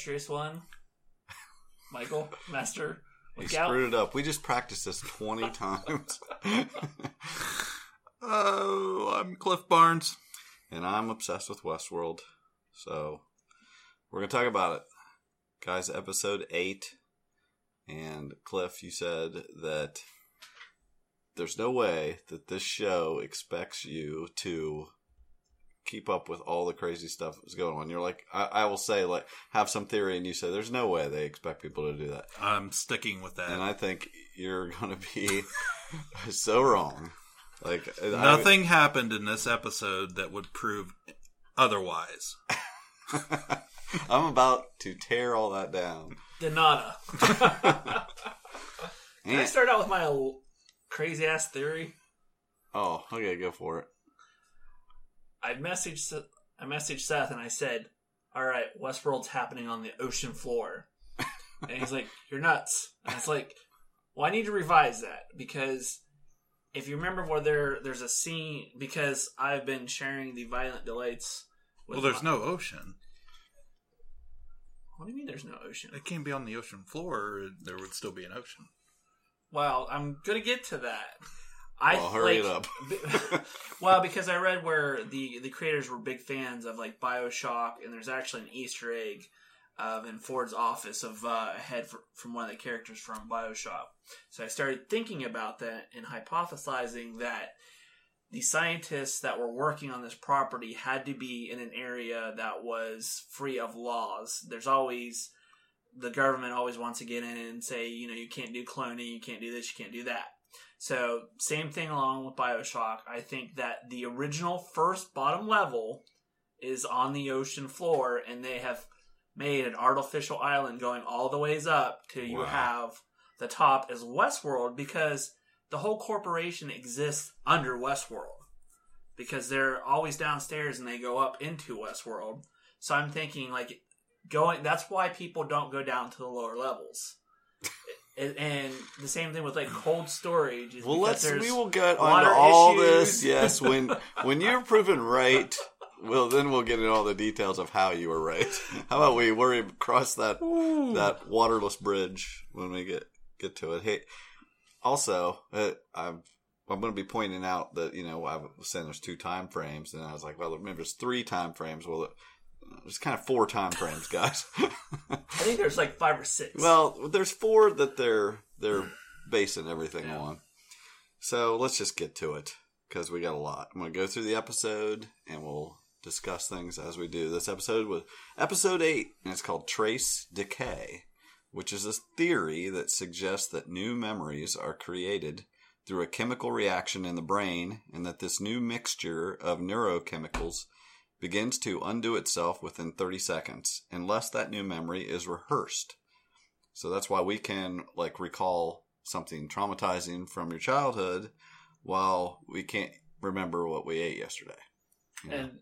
this illustrious one, Michael Master. We out. screwed it up. We just practiced this 20 times. oh, I'm Cliff Barnes. And I'm obsessed with Westworld. So, we're to talk about it. Guys, episode 8. And Cliff, you said that there's no way that this show expects you to keep up with all the crazy stuff that's going on. You're like, I, I will say, like, have some theory, and you say there's no way they expect people to do that. I'm sticking with that. And I think you're going to be so wrong. Like I- Nothing happened in this episode that would prove otherwise. I'm about to tear all that down. Denata. Can I start out with my crazy ass theory? oh, okay, go for it. I messaged I messaged Seth and I said, "All right, Westworld's happening on the ocean floor," and he's like, "You're nuts." And it's like, "Well, I need to revise that because if you remember where there there's a scene because I've been sharing the violent delights. With Well, there's my- no ocean. What do you mean? There's no ocean? It can't be on the ocean floor. Or there would still be an ocean. Well, I'm gonna get to that. I Well, hurry like- it up. well, because I read where the the creators were big fans of like Bioshock, and there's actually an Easter egg of in Ford's office of uh, a head fr- from one of the characters from Bioshock. So I started thinking about that and hypothesizing that the scientists that were working on this property had to be in an area that was free of laws. There's always the government always wants to get in and say, you know, you can't do cloning, you can't do this, you can't do that. So, same thing along with Bioshock. I think that the original first bottom level is on the ocean floor, and they have made an artificial island going all the ways up till you Wow. have the top as Westworld because the whole corporation exists under Westworld because they're always downstairs and they go up into Westworld. So I'm thinking like going. That's why people don't go down to the lower levels. And- And the same thing with like cold storage. Is Well, let's we will get on all issues. this. Yes, when when you're proven right, well, then we'll get into all the details of how you were right. How about we worry cross that that waterless bridge when we get get to it? Hey, also, uh, I'm I'm going to be pointing out that you know I was saying there's two time frames, and I was like, well, maybe there's three time frames. Well, there's kind of four time frames, guys. I think there's like five or six. Well, there's four that they're they're basing everything on. So let's just get to it because we got a lot. I'm going to go through the episode and we'll discuss things as we do. This episode was episode eight, and it's called Trace Decay, which is a theory that suggests that new memories are created through a chemical reaction in the brain, and that this new mixture of neurochemicals begins to undo itself within 30 seconds unless that new memory is rehearsed. So that's why we can like recall something traumatizing from your childhood while we can't remember what we ate yesterday. And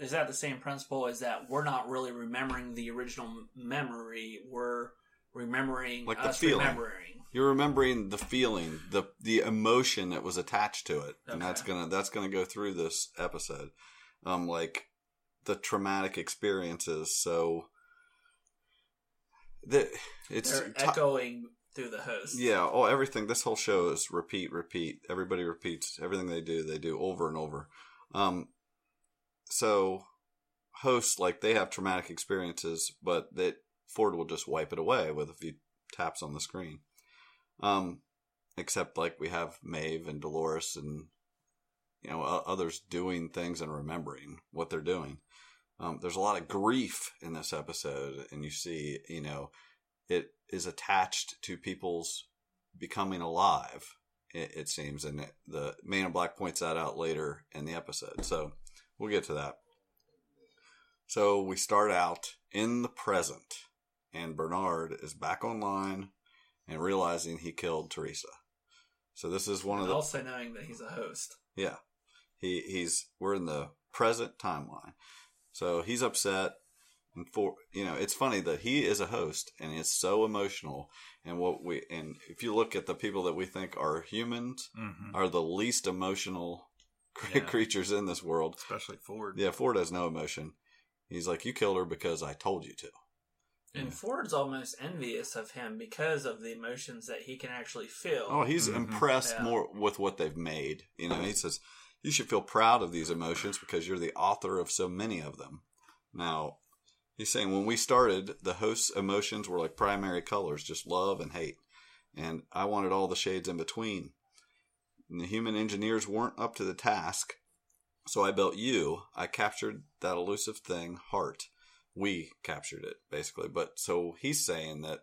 is that the same principle? Is that we're not really remembering the original memory? We're remembering Like the feeling. remembering. You're remembering the feeling, the the emotion that was attached to it, and that's gonna that's gonna go through this episode, um, like the traumatic experiences. So the it's They're echoing through the host. Yeah, oh, everything. This whole show is repeat, repeat. Everybody repeats everything they do. They do over and over. Um, so hosts like they have traumatic experiences, but that Ford will just wipe it away with a few taps on the screen. Um, except like we have Maeve and Dolores and you know others doing things and remembering what they're doing. Um, there's a lot of grief in this episode, and you see, you know, it is attached to people's becoming alive. It, it seems, and it, the Man in Black points that out later in the episode. So we'll get to that. So we start out in the present, and Bernard is back online and realizing he killed Teresa. So this is one of the also knowing that he's a host. yeah. He he's we're in the present timeline. So he's upset And for you know, it's funny that he is a host and is so emotional. And what we and if you look at the people that we think are humans, hmm are the least emotional cre- Yeah. creatures in this world. Especially Ford. Yeah, Ford has no emotion. He's like, you killed her because I told you to. And Yeah. Ford's almost envious of him because of the emotions that he can actually feel. Oh, he's Mhm. impressed Yeah. more with what they've made. You know, he says you should feel proud of these emotions because you're the author of so many of them. Now, he's saying when we started, the host's emotions were like primary colors, just love and hate, and I wanted all the shades in between. And the human engineers weren't up to the task, so I built you. I captured that elusive thing, heart. We captured it basically, but so he's saying that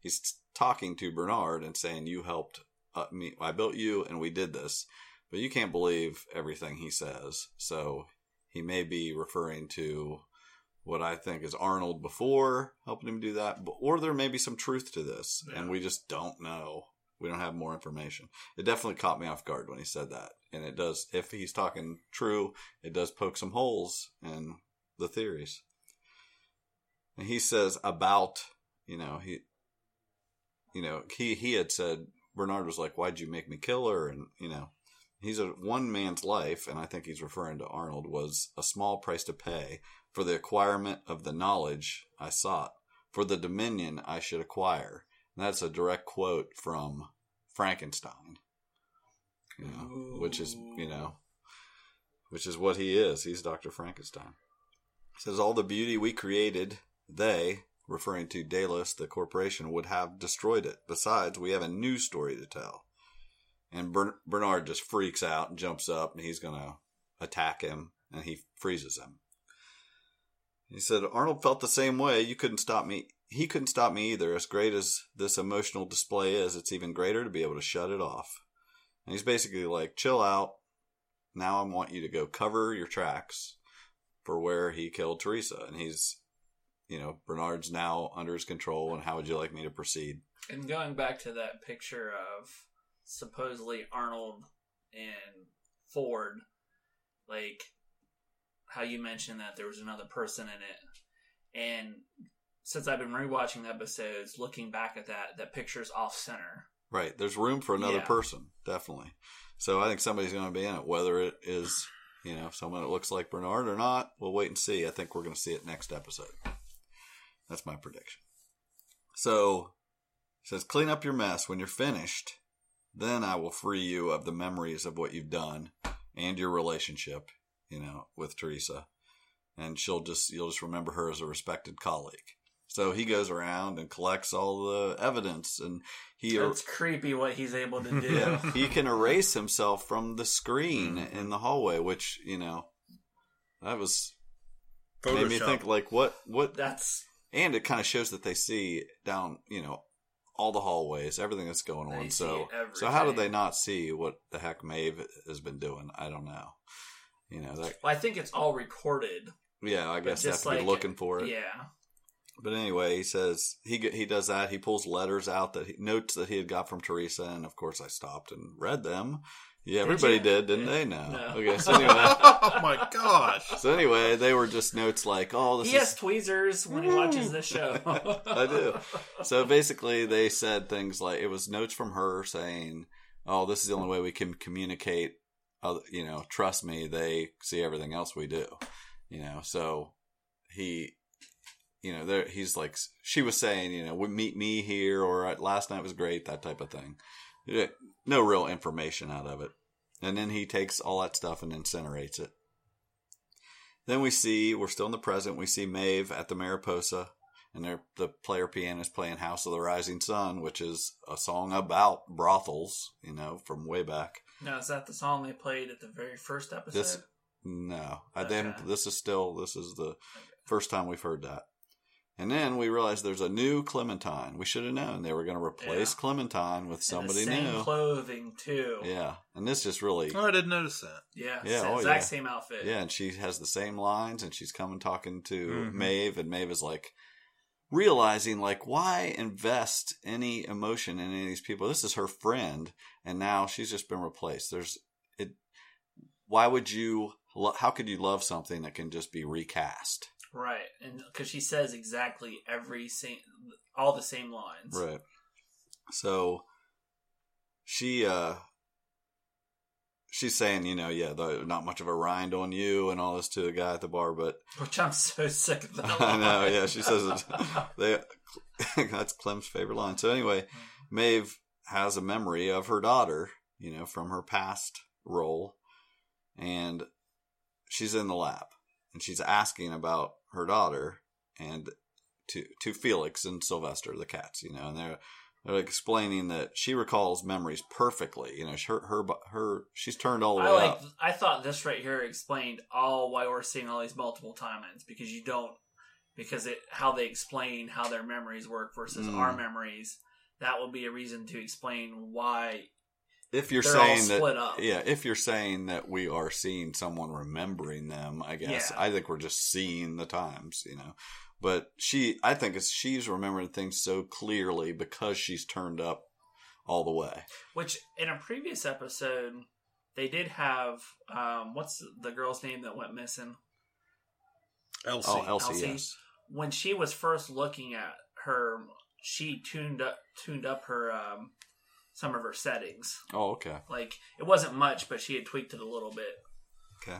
he's talking to Bernard and saying, "You helped uh, me. I built you, and we did this." But you can't believe everything he says. So he may be referring to what I think is Arnold before helping him do that, or there may be some truth to this, and we just don't know. We don't have more information. It definitely caught me off guard when he said that, and it does. If he's talking true, it does poke some holes in the theories. And he says about, you know, he you know, he he had said Bernard was like, "Why'd you make me kill her?" And you know, he's a one man's life, and I think he's referring to Arnold was a small price to pay for the acquirement of the knowledge I sought, for the dominion I should acquire. And that's a direct quote from Frankenstein, you know, which is you know, which is what he is. He's Doctor Frankenstein. Says all the beauty we created, they referring to Delos, the corporation, would have destroyed it. Besides, we have a new story to tell. And Bern- Bernard just freaks out and jumps up, and he's going to attack him, and he freezes him. He said, Arnold felt the same way. You couldn't stop me. He couldn't stop me either. As great as this emotional display is, it's even greater to be able to shut it off. And he's basically like, chill out. Now I want you to go cover your tracks for where he killed Teresa. And he's you know, Bernard's now under his control, and how would you like me to proceed? And going back to that picture of supposedly Arnold and Ford, like how you mentioned that there was another person in it. And since I've been rewatching the episodes, looking back at that, that picture's off center. Right. There's room for another Yeah. person, definitely. So I think somebody's going to be in it, whether it is, you know, someone that looks like Bernard or not. We'll wait and see. I think we're going to see it next episode. That's my prediction. So it says, clean up your mess. When you're finished, then I will free you of the memories of what you've done and your relationship, you know, with Teresa. And she'll just, you'll just remember her as a respected colleague. So he goes around and collects all the evidence and he It's creepy what he's able to do. yeah, he can erase himself from the screen Mm-hmm. in the hallway, which you know that was made me think like what what, That's and it kind of shows that they see down you know all the hallways, everything that's going on. So so how did they not see what the heck Maeve has been doing? I don't know. You know that well, I think it's all recorded. yeah, I guess they have to be looking for it. Yeah. But anyway, he says he he does that. He pulls letters out that he, notes that he had got from Teresa, and of course I stopped and read them. Yeah, everybody you? did, didn't they? No. No. Okay, so anyway, oh my gosh. so anyway, they were just notes like, "Oh, this He has tweezers when he watches mm-hmm. this show. I do. So basically, they said things like it was notes from her saying, "Oh, this is the only way we can communicate. Other, you know, trust me. They see everything else we do. You know, so he." You know, there he's like she was saying, you know, we meet me here, or last night was great, that type of thing. Yeah, No real information out of it, and then he takes all that stuff and incinerates it. Then we see we're still in the present. We see Maeve at the Mariposa, and they're, the player pianist playing "House of the Rising Sun," which is a song about brothels. You know, from way back. now, is that the song they played at the very first episode? This no, I didn't. This is still this is the first time we've heard that. And then we realized there's a new Clementine. We should have known they were going to replace Yeah. Clementine with And somebody the same new. clothing too. yeah, and this just really Oh, I didn't notice that. Yeah, Yeah, sa- oh, exact yeah. same outfit. Yeah, and she has the same lines, and she's coming talking to Mhm. Maeve, and Maeve is like realizing like why invest any emotion in any of these people? This is her friend, and now she's just been replaced. There's it. Why would you? lo- How could you love something that can just be recast? Right, and because she says exactly every same, all the same lines. Right. So she uh she's saying, you know, yeah, the, not much of a rind on you and all this to a guy at the bar, but Which I'm so sick of that. I know, yeah, she says it. They that's Clem's favorite line. So anyway, Maeve has a memory of her daughter, you know, from her past role, and she's in the lab and she's asking about her daughter and to to Felix and Sylvester, the cats, you know, and they're they're explaining that she recalls memories perfectly. You know, her her her she's turned all the I way like. up. I thought this right here explained all why we're seeing all these multiple timelines because you don't because it how they explain how their memories work versus Mm. our memories. That will be a reason to explain why If you're they're all saying split that, up. yeah, if you're saying that we are seeing someone remembering them, I guess Yeah. I think we're just seeing the times, you know. But she, I think it's she's remembering things so clearly because she's turned up all the way. Which in a previous episode, they did have um, what's the girl's name that went missing Elsie. Oh, Elsie, Elsie? yes, when she was first looking at her. She tuned up tuned up her um, some of her settings. oh, okay. Like it wasn't much, but she had tweaked it a little bit. Okay.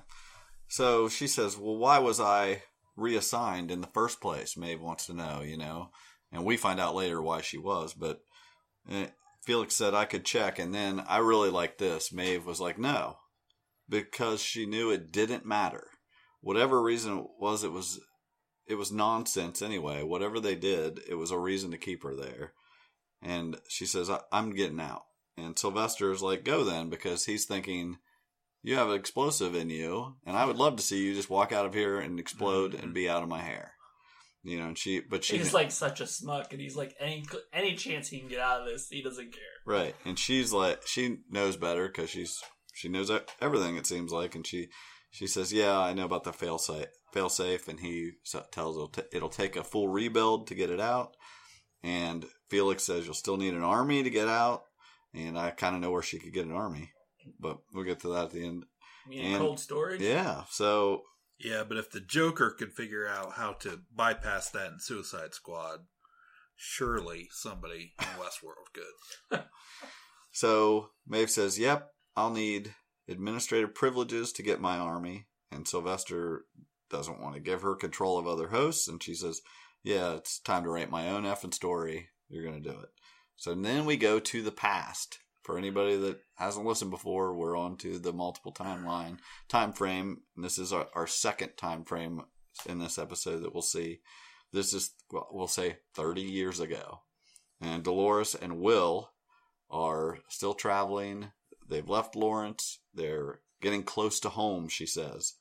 So she says, Well, why was I reassigned in the first place? Maeve wants to know, you know. And we find out later why she was, but eh, Felix said I could check. And then I really like this. Maeve was like, No, because she knew it didn't matter. Whatever reason it was, it was. It was nonsense anyway. Whatever they did, it was a reason to keep her there. And she says, I- I'm getting out. And Sylvester is like, go then, because he's thinking, you have an explosive in you, and I would love to see you just walk out of here and explode and mm-hmm. be out of my hair. You know, and she, but she, he's like such a smuck, and he's like any any chance he can get out of this, he doesn't care. right, and she's like, she knows better because she's she knows everything. It seems like, and she she says, yeah, I know about the fail safe, fail safe, and he tells it'll, t- it'll take a full rebuild to get it out, and Felix says you'll still need an army to get out, and I kind of know where she could get an army, but we'll get to that at the end. I mean, And- cold storage. Yeah, so Yeah, but if the Joker could figure out how to bypass that in Suicide Squad, surely somebody in Westworld could. So Maeve says, "Yep, I'll need administrative privileges to get my army." And Sylvester doesn't want to give her control of other hosts, and she says, "Yeah, it's time to write my own effing story. You're going to do it." So then we go to the past. For anybody that hasn't listened before, we're on to the multiple timeline time frame. This is our, our second time frame in this episode that we'll see. This is well, we'll say 30 years ago, and Dolores and Will are still traveling. They've left Lawrence. They're getting close to home, she says.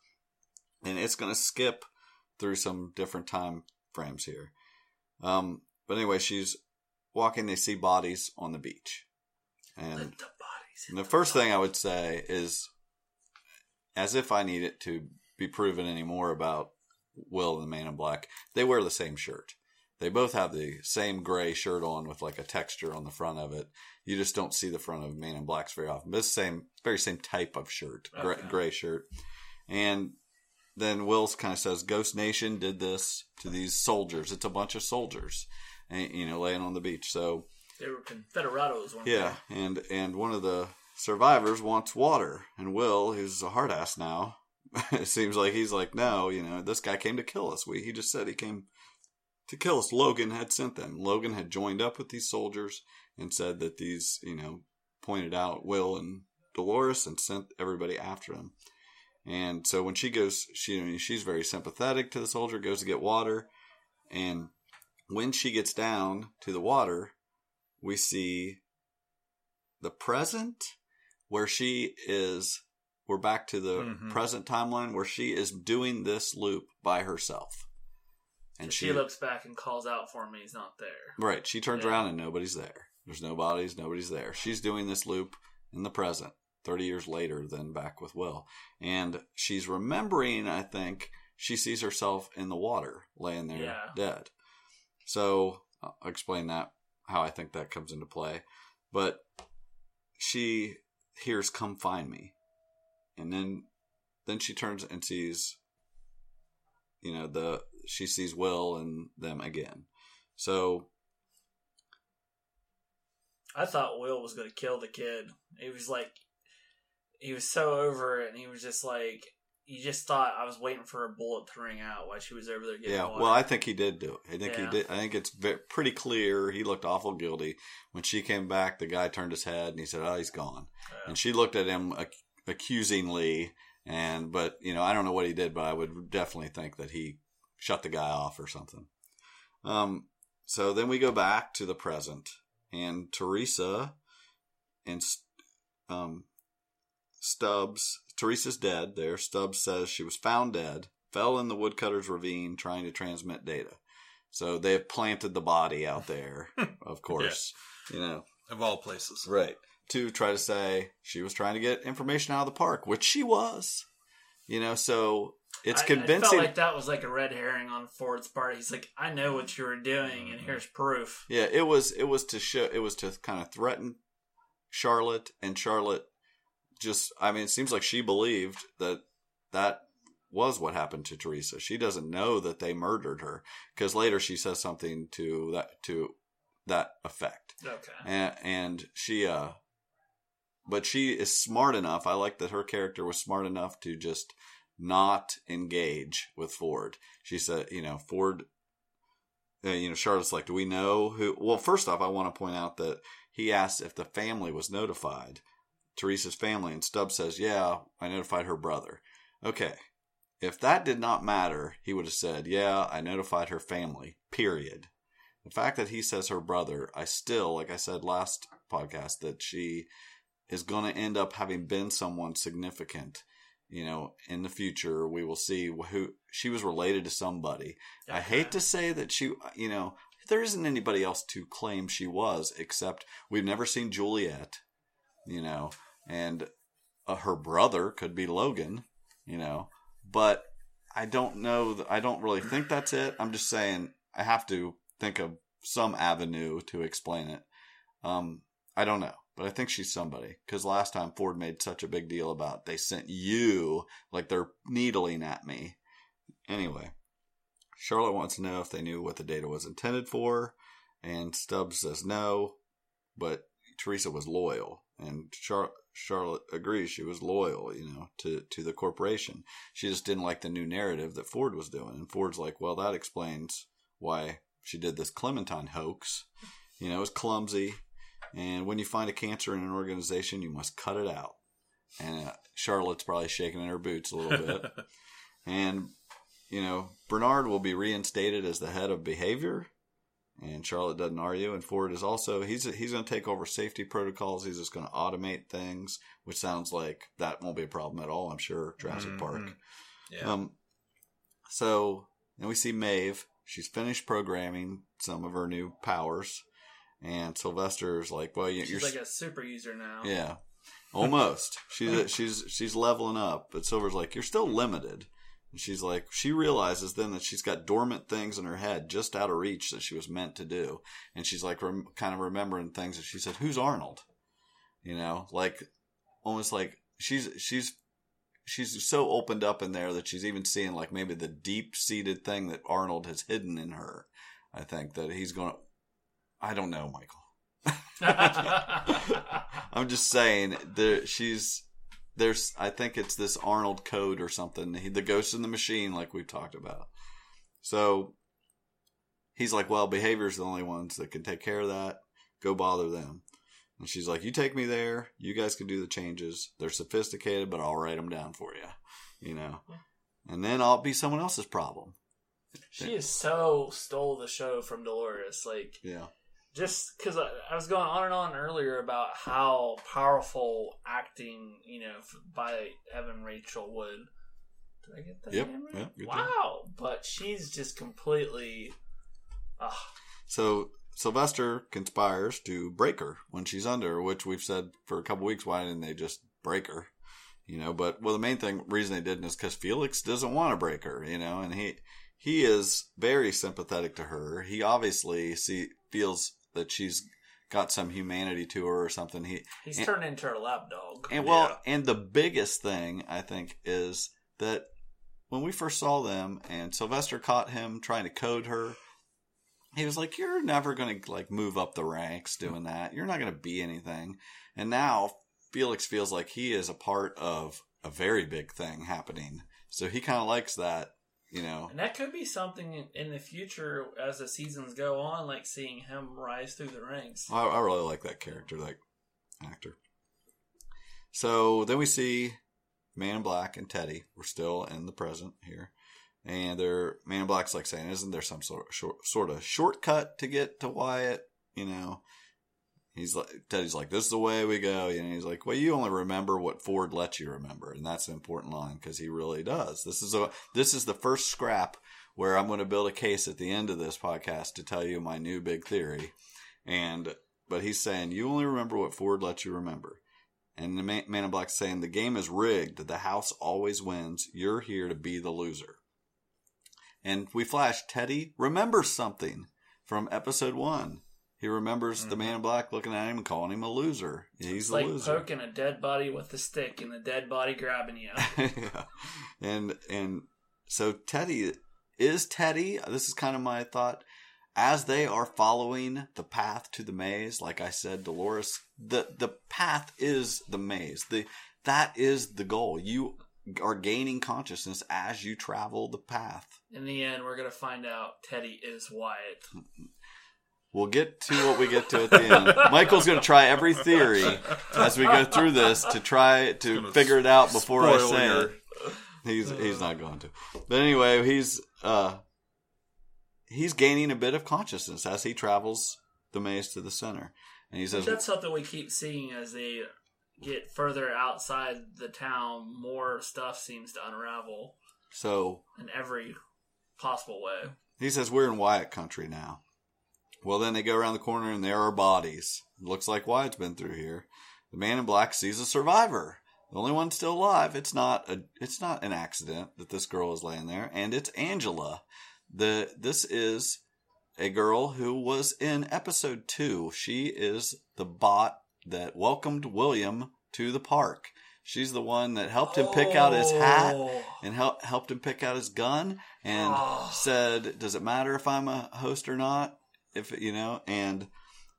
And it's going to skip through some different time frames here. Um, but anyway, she's walking. They see bodies on the beach. And Let the bodies. hit the first thing I would say is, as if I need it to be proven anymore about Will and the Man in Black, they wear the same shirt. They both have the same gray shirt on with like a texture on the front of it. You just don't see the front of Man in Blacks very often. But it's the same, very same type of shirt, gray, gray shirt. And then Will's kind of says, Ghost Nation did this to these soldiers. It's a bunch of soldiers, and, you know, laying on the beach. So They were Confederados. One yeah, and and one of the survivors wants water, and Will, who's a hard ass now, it seems like he's like, no, you know, this guy came to kill us. We he just said he came to kill us. Logan had sent them. Logan had joined up with these soldiers and said that these, you know, pointed out Will and Dolores and sent everybody after them. And so when she goes, she I mean, she's very sympathetic to the soldier, goes to get water, and when she gets down to the water, we see the present where she is we're back to the Mhm. present timeline where she is doing this loop by herself And she, looks back and calls out for him. and He's not there. right she turns Yeah. around and nobody's there there's no bodies nobody's there she's doing this loop in the present 30 years later than back with will and she's remembering i think she sees herself in the water laying there Yeah. dead so i'll explain that how i think that comes into play but she hears come find me and then then she turns and sees you know the she sees Will and them again. So I thought Will was going to kill the kid. He was like, he was so over it, and he was just like, you just thought I was waiting for a bullet to ring out while she was over there getting yeah, water. well, I think he did do it. I think Yeah. he did. I think it's pretty clear. He looked awful guilty when she came back. The guy turned his head and he said, "Oh, he's gone." Yeah. And she looked at him ac- accusingly, and but you know, I don't know what he did, but I would definitely think that he shut the guy off or something. Um. So then we go back to the present, and Teresa and um Stubbs. Teresa's dead. There, Stubbs says she was found dead, fell in the woodcutter's ravine trying to transmit data. So they have planted the body out there, of course. You know, Of all places. right to try to say she was trying to get information out of the park, which she was. You know, so it's I- I convincing. felt like that was like a red herring on Ford's part. He's like, I know what you were doing, and mm-hmm. here's proof. Yeah, it was it was to show it was to kind of threaten Charlotte and Charlotte just I mean it seems like she believed that that was what happened to Teresa. She doesn't know that they murdered her because later she says something to that to that effect. Okay. And and she uh but she is smart enough. I like that her character was smart enough to just not engage with Ford. She said, you know, Ford uh, you know, Charlotte's like, do we know who? Well, first off, I want to point out that he asked if the family was notified, Teresa's family, and Stubbs says, yeah, I notified her brother. Okay. If that did not matter, he would have said, yeah, I notified her family, period. The fact that he says her brother, I still, like I said last podcast, that she is going to end up having been someone significant. You know, in the future, we will see who she was related to somebody. I hate to say that she, you know, there isn't anybody else to claim she was, except we've never seen Juliet, you know, and uh, her brother could be Logan, you know, but I don't know. th- I don't really think that's it. I'm just saying I have to think of some avenue to explain it. Um, I don't know, but I think she's somebody because last time Ford made such a big deal about they sent you like they're needling at me. Anyway, Charlotte wants to know if they knew what the data was intended for, and Stubbs says no, but Teresa was loyal, and Char- Charlotte agrees she was loyal, you know, to to the corporation. She just didn't like the new narrative that Ford was doing, and Ford's like, well, that explains why she did this Clementine hoax. You know, it was clumsy, and when you find a cancer in an organization, you must cut it out. And uh, Charlotte's probably shaking in her boots a little bit. And, you know, Bernard will be reinstated as the head of behavior. And Charlotte doesn't argue. And Ford is also, he's, he's going to take over safety protocols. He's just going to automate things, which sounds like that won't be a problem at all, I'm sure, Jurassic Park. Mhm. Yeah. Um, so then we see Maeve. She's finished programming some of her new powers. And Sylvester's like, well, you, She's you're like a super user now. yeah, almost. she's she's she's leveling up, but Silver's like, you're still limited. And she's like, she realizes then that she's got dormant things in her head just out of reach that she was meant to do, and she's like, rem- kind of remembering things. And she said, "Who's Arnold?" You know, like almost like she's she's she's so opened up in there that she's even seeing like maybe the deep seated thing that Arnold has hidden in her. I think that he's going to. I don't know, Michael. I'm just saying that she's there's I think it's this Arnold code or something. He, the ghost in the machine, like we've talked about. So he's like, well, behavior's the only ones that can take care of that. Go bother them. And she's like, you take me there. You guys can do the changes. They're sophisticated, but I'll write them down for you. You know, and then I'll be someone else's problem. she is so stole the show from Dolores. Like, Yeah. Just because I, I was going on and on earlier about how powerful acting, you know, by Evan Rachel Wood. Did I get that Yep, right? yep, job. wow, but she's just completely. Uh, So Sylvester conspires to break her when she's under, which we've said for a couple weeks. Why didn't they just break her? You know, but well, the main thing reason they didn't is because Felix doesn't want to break her. You know, and he he is very sympathetic to her. He obviously see feels that she's got some humanity to her or something. He he's And- turned into a lap dog. and well, and the biggest thing I think is that when we first saw them, and Sylvester caught him trying to code her. He was like, "You're never gonna like move up the ranks doing that. You're not gonna be anything." And now Felix feels like he is a part of a very big thing happening. So he kind of likes that, you know. And that could be something in, in the future as the seasons go on, like seeing him rise through the ranks. I, I really like that character, that actor. So then we see Man in Black and Teddy. We're still in the present here. And they're Man in Black's like saying, "Isn't there some sort of short, sort of shortcut to get to Wyatt?" You know, he's like Teddy's like, "This is the way we go." And he's like, "Well, you only remember what Ford lets you remember," and that's an important line because he really does. This is a this is the first scrap where I'm going to build a case at the end of this podcast to tell you my new big theory, and but he's saying you only remember what Ford lets you remember. And the man, man in Black's saying the game is rigged. The house always wins. You're here to be the loser. And we flash Teddy remembers something from episode one. He remembers the mm-hmm. man in black looking at him and calling him a loser. He's It's the like loser. poking a dead body with a stick and the dead body grabbing you. yeah. And and so Teddy is Teddy. This is kind of my thought. As they are following the path to the maze, like I said, Dolores, the the path is the maze. The that is the goal. You are gaining consciousness as you travel the path. In the end, we're gonna find out Teddy is Wyatt. Mm-hmm. We'll get to what we get to at the end. Michael's going to try every theory as we go through this to try to figure it out before I say your- it. He's he's not going to. But anyway, he's uh he's gaining a bit of consciousness as he travels the maze to the center. And he says That's something we keep seeing as they get further outside the town. More stuff seems to unravel so in every possible way. he says we're in Wyatt country now. Well then they go around the corner and there are bodies. looks like Wyatt's been through here. The man in black sees a survivor. The only one still alive. It's not a it's not an accident that this girl is laying there, and it's Angela. The this is a girl who was in episode two. She is the bot that welcomed William to the park. She's the one that helped him pick out his hat Oh. and help, helped him pick out his gun and Oh. said, "Does it matter if I'm a host or not? If you know?" And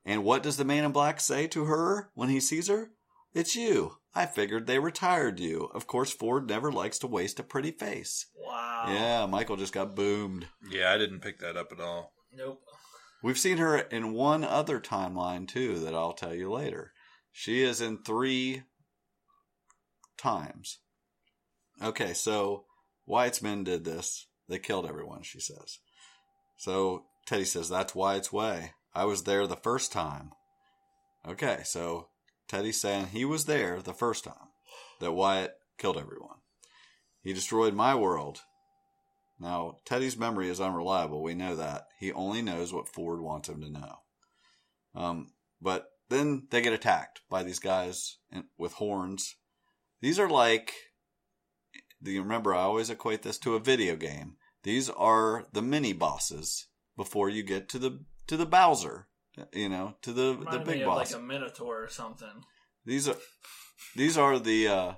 and what does the man in black say to her when he sees her? It's you. I figured they retired you. Of course, Ford never likes to waste a pretty face. Wow. Yeah, Michael just got boomed. Yeah, I didn't pick that up at all. Nope. We've seen her in one other timeline too that I'll tell you later. She is in three times. Okay, so Wyatt's men did this. They killed everyone, she says. So Teddy says, That's Wyatt's way. I was there the first time. Okay, so Teddy's saying he was there the first time that Wyatt killed everyone. He destroyed my world. Now, Teddy's memory is unreliable. We know that. He only knows what Ford wants him to know. Um, but then they get attacked by these guys with horns. These are like, do you remember? I always equate this to a video game. These are the mini bosses before you get to the to the Bowser. You know, to the the big boss. like a Minotaur or something. These are these are the uh,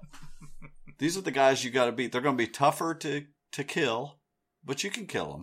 these are the guys you got to beat. They're going to be tougher to to kill, but you can kill them.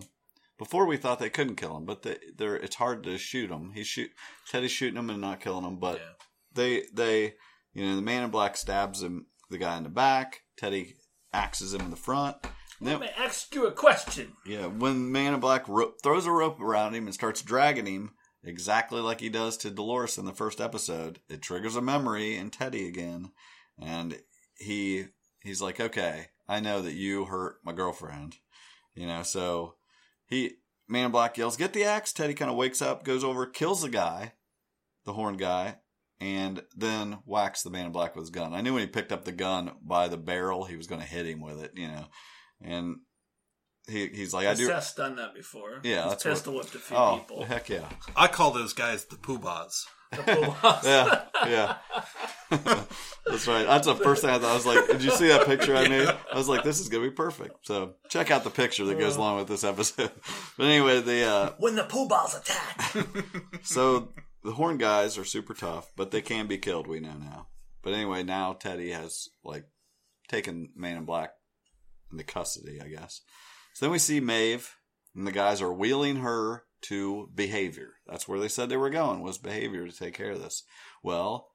Before we thought they couldn't kill them, but they, they're it's hard to shoot them. He shoot Teddy's shooting them and not killing them, but Yeah. they they you know the man in black stabs him the guy in the back. Teddy axes him in the front. Let me ask you a question. yeah, when man in black ro- throws a rope around him and starts dragging him exactly like he does to Dolores in the first episode, it triggers a memory in Teddy again, and he he's like, okay, I know that you hurt my girlfriend, you know, so he man in black yells, get the axe. Teddy kind of wakes up, goes over, kills the guy, the horn guy. And then whacks the man in black with his gun. I knew when he picked up the gun by the barrel, he was going to hit him with it, you know. And he he's like, I do. Seth's done that before. Yeah, He's that's what- pistol whipped a few Oh, people. heck yeah. I call those guys the poobahs. The Pumas. Yeah, yeah. That's right. That's the first thing I thought. I was like, did you see that picture I made? I was like, this is going to be perfect. So check out the picture that goes along with this episode. But anyway, the, uh, When the Pumas attack. so the horn guys are super tough, but they can be killed. We know now. But anyway, now Teddy has like taken Man in Black into custody, I guess. So then we see Maeve, and the guys are wheeling her to behavior. That's where they said they were going, was behavior to take care of this. Well,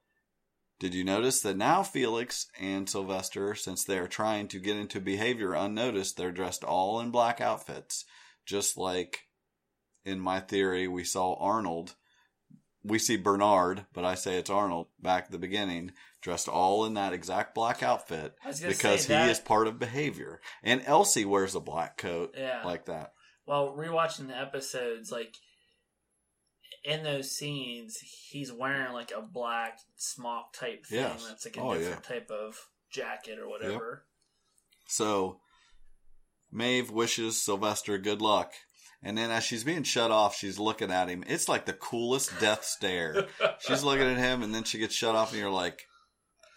did you notice that now Felix and Sylvester, since they're trying to get into behavior unnoticed, they're dressed all in black outfits, just like in my theory we saw Arnold. We see Bernard, but I say it's Arnold back at the beginning, dressed all in that exact black outfit I was gonna because he is part of behavior. And Elsie wears a black coat Yeah. like that. Well, rewatching the episodes, like in those scenes, he's wearing like a black smock type thing Yes. that's like a Oh, different type of jacket or whatever. So Maeve wishes Sylvester good luck. And then as she's being shut off, she's looking at him. It's like the coolest death stare. She's looking at him and then she gets shut off and you're like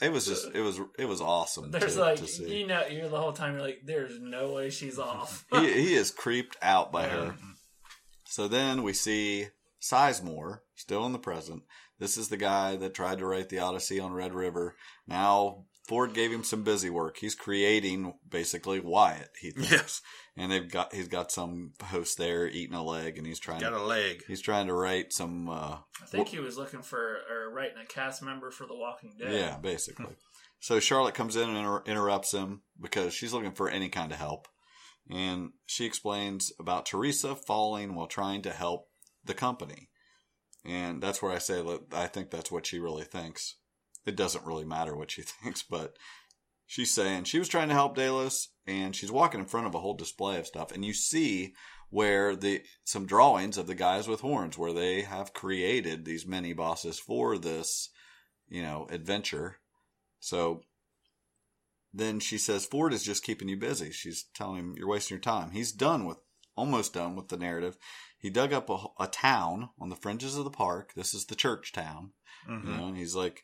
it was just it was it was awesome There's to, like to you know you're the whole time you're like there's no way she's off. he, he is creeped out by her. So then we see Sizemore, still in the present. This is the guy that tried to write the Odyssey on Red River. Now Ford gave him some busy work. He's creating basically Wyatt. He thinks. Yes, and they've got he's got some host there eating a leg, and he's trying got a leg. he's trying to write some. Uh, I think he was looking for or writing a cast member for The Walking Dead. yeah, basically. so Charlotte comes in and inter- interrupts him because she's looking for any kind of help, and she explains about Teresa falling while trying to help the company, and that's where I say that I think that's what she really thinks. It doesn't really matter what she thinks, but she's saying she was trying to help Dallas, and she's walking in front of a whole display of stuff, and you see where the some drawings of the guys with horns, where they have created these mini bosses for this, you know, adventure. So then she says Ford is just keeping you busy. She's telling him you're wasting your time. He's done with almost done with the narrative. He dug up a, a town on the fringes of the park. This is the church town. Mhm. You know, and he's like,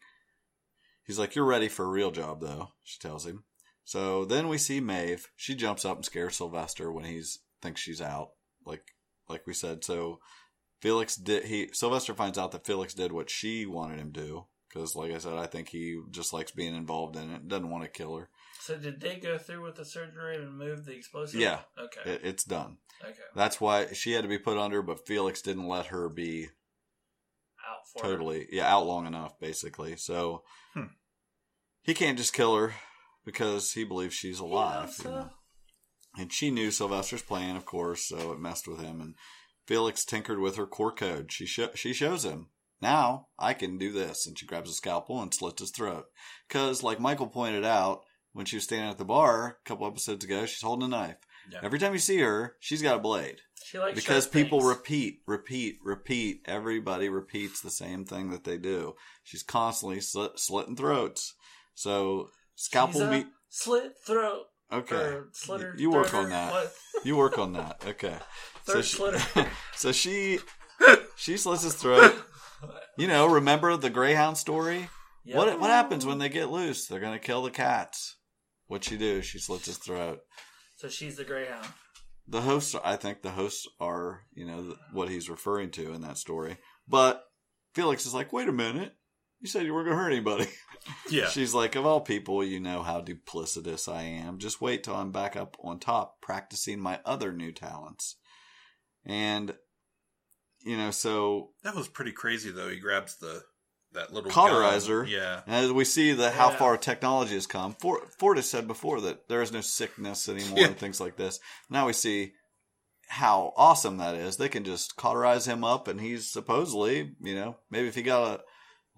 he's like, you're ready for a real job, though. She tells him. So then we see Maeve. She jumps up and scares Sylvester when he's thinks she's out, like like we said. So Felix did. He Sylvester finds out that Felix did what she wanted him to do because, like I said, I think he just likes being involved in it. Doesn't want to kill her. So did they go through with the surgery and move the explosive? Yeah. Okay. It, it's done. okay. That's why she had to be put under, but Felix didn't let her be Out for totally. Yeah out long enough basically. So Hmm. he can't just kill her because he believes she's alive loves you know. and she knew sylvester's plan of course so it messed with him. And felix tinkered with her core code. She sho- she shows him now i can do this. And she grabs a scalpel and slits his throat. Because like michael pointed out when she was standing at the bar a couple episodes ago she's holding a knife Yeah. every time you see her she's got a blade She likes because people things. repeat, repeat, repeat. Everybody repeats the same thing that they do. She's constantly slit, slitting throats. So scalpel She's a meat. slit throat. Okay, Or slitter. you work on that. What? You work on that. Okay. So she, slitter. so she she slits his throat. You know, remember the Greyhound story? Yep. What what happens when they get loose? They're gonna kill the cats. What'd she do? She slits his throat. So she's the Greyhound. the hosts i think the hosts are you know th- what he's referring to in that story but felix is like wait a minute you said you weren't going to hurt anybody Yeah. she's like of all people you know how duplicitous i am just wait till i'm back up on top practicing my other new talents and you know so That was pretty crazy though. He grabs the that little Cauterizer. gun. Yeah. as we see the how Yeah. far technology has come ford, ford has said before that there is no sickness anymore Yeah. and things like this now we see how awesome that is. They can just cauterize him up, and he's supposedly, you know, maybe if he got a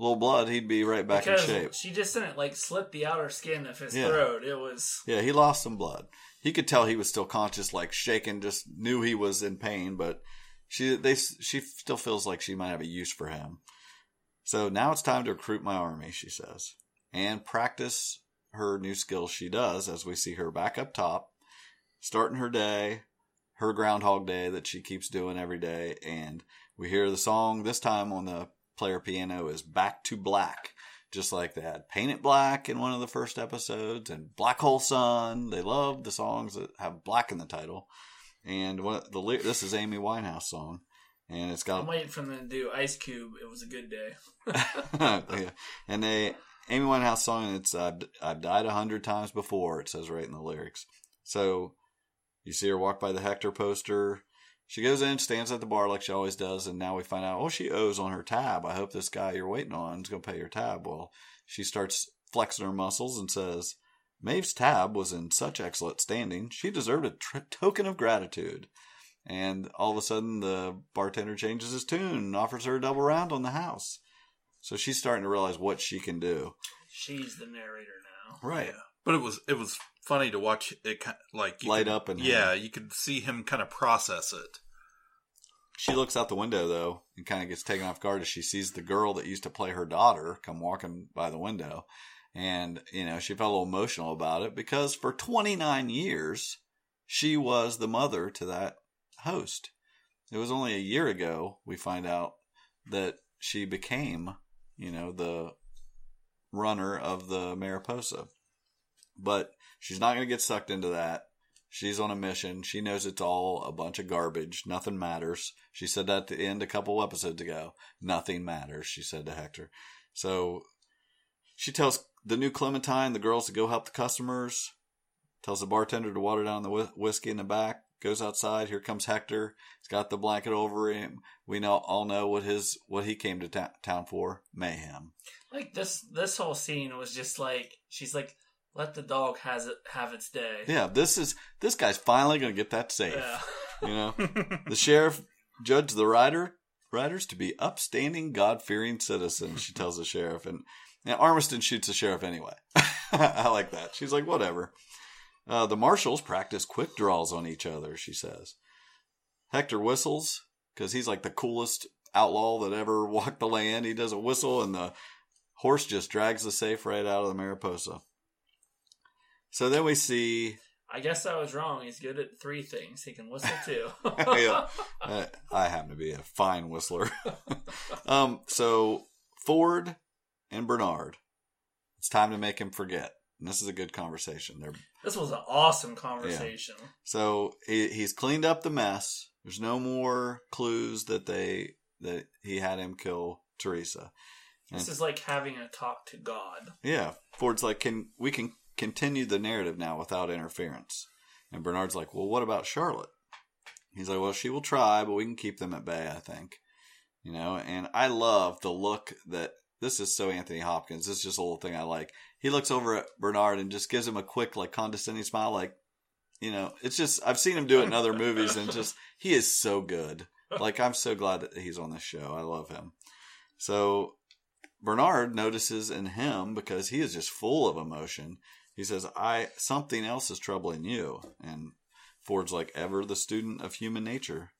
little blood, he'd be right back because in shape. she just didn't like slit the outer skin of his Yeah. throat. It was Yeah, he lost some blood. He could tell he was still conscious, like shaking, just knew he was in pain, but she they she still feels like she might have a use for him. So now it's time to recruit my army, she says, and practice her new skills. She does as we see her back up top, starting her day, her Groundhog Day that she keeps doing every day, and we hear the song this time on the player piano is "Back to Black." just like had Paint It Black in one of the first episodes and Black Hole Sun. They love the songs that have black in the title. And what the this is Amy Winehouse song, and it's got. I'm waiting for them to do Ice Cube. It was a good day. and they Amy Winehouse song. and It's I've, I've died a hundred times before. It says right in the lyrics. So you see her walk by the Hector poster. She goes in, stands at the bar like she always does, and now we find out, oh, she owes on her tab. I hope this guy you're waiting on is going to pay your tab. Well, she starts flexing her muscles and says, Maeve's tab was in such excellent standing, she deserved a tr- token of gratitude. And all of a sudden, the bartender changes his tune and offers her a double round on the house. So she's starting to realize what she can do. She's the narrator now. Right. Yeah. But it was it was funny to watch it ki- like you Light could- up and yeah, you could see him kind of process it. She looks out the window though and kind of gets taken off guard as she sees the girl that used to play her daughter come walking by the window. And, you know, she felt a little emotional about it because for 29 years, she was the mother to that host. It was only a year ago we find out that she became, you know, the runner of the Mariposa. But she's not going to get sucked into that. She's on a mission. She knows it's all a bunch of garbage. Nothing matters. She said that at the end a couple episodes ago. Nothing matters, she said to Hector. So she tells the new Clementine, the girls, to go help the customers. Tells the bartender to water down the whiskey in the back. Goes outside. Here comes Hector. He's got the blanket over him. We know all know what his what he came to ta- town for: mayhem. Like this, this whole scene was just like she's like, "Let the dog has it have its day." Yeah, this is this guy's finally going to get that safe. Yeah. You know, the sheriff judged the rider riders to be upstanding, God fearing citizens. She tells the sheriff, and now Armistice shoots the sheriff anyway. I like that. She's like, whatever. Uh, the marshals practice quick draws on each other. She says. Hector whistles because he's like the coolest outlaw that ever walked the land. He does a whistle, and the horse just drags the safe right out of the Mariposa. So then we see I guess I was wrong. He's good at three things. He can whistle too. Yeah. Uh, I happen to be a fine whistler. um, so Ford and Bernard, it's time to make him forget. And this is a good conversation. They're This was an awesome conversation. so he, he's cleaned up the mess. There's no more clues that they that he had him kill Teresa. This is like having a talk to God. Yeah, Ford's like, can we can continue the narrative now without interference? And Bernard's like, well, what about Charlotte? He's like, well, she will try, but we can keep them at bay, I think. You know, and I love the look that this is so Anthony Hopkins. This is just a little thing I like. He looks over at Bernard and just gives him a quick, like, condescending smile, like, you know, it's just, I've seen him do it in other movies and just, he is so good. Like, I'm so glad that he's on this show. I love him. So Bernard notices in him because he is just full of emotion. He says, "I something else is troubling you." And Ford's like, "Ever the student of human nature."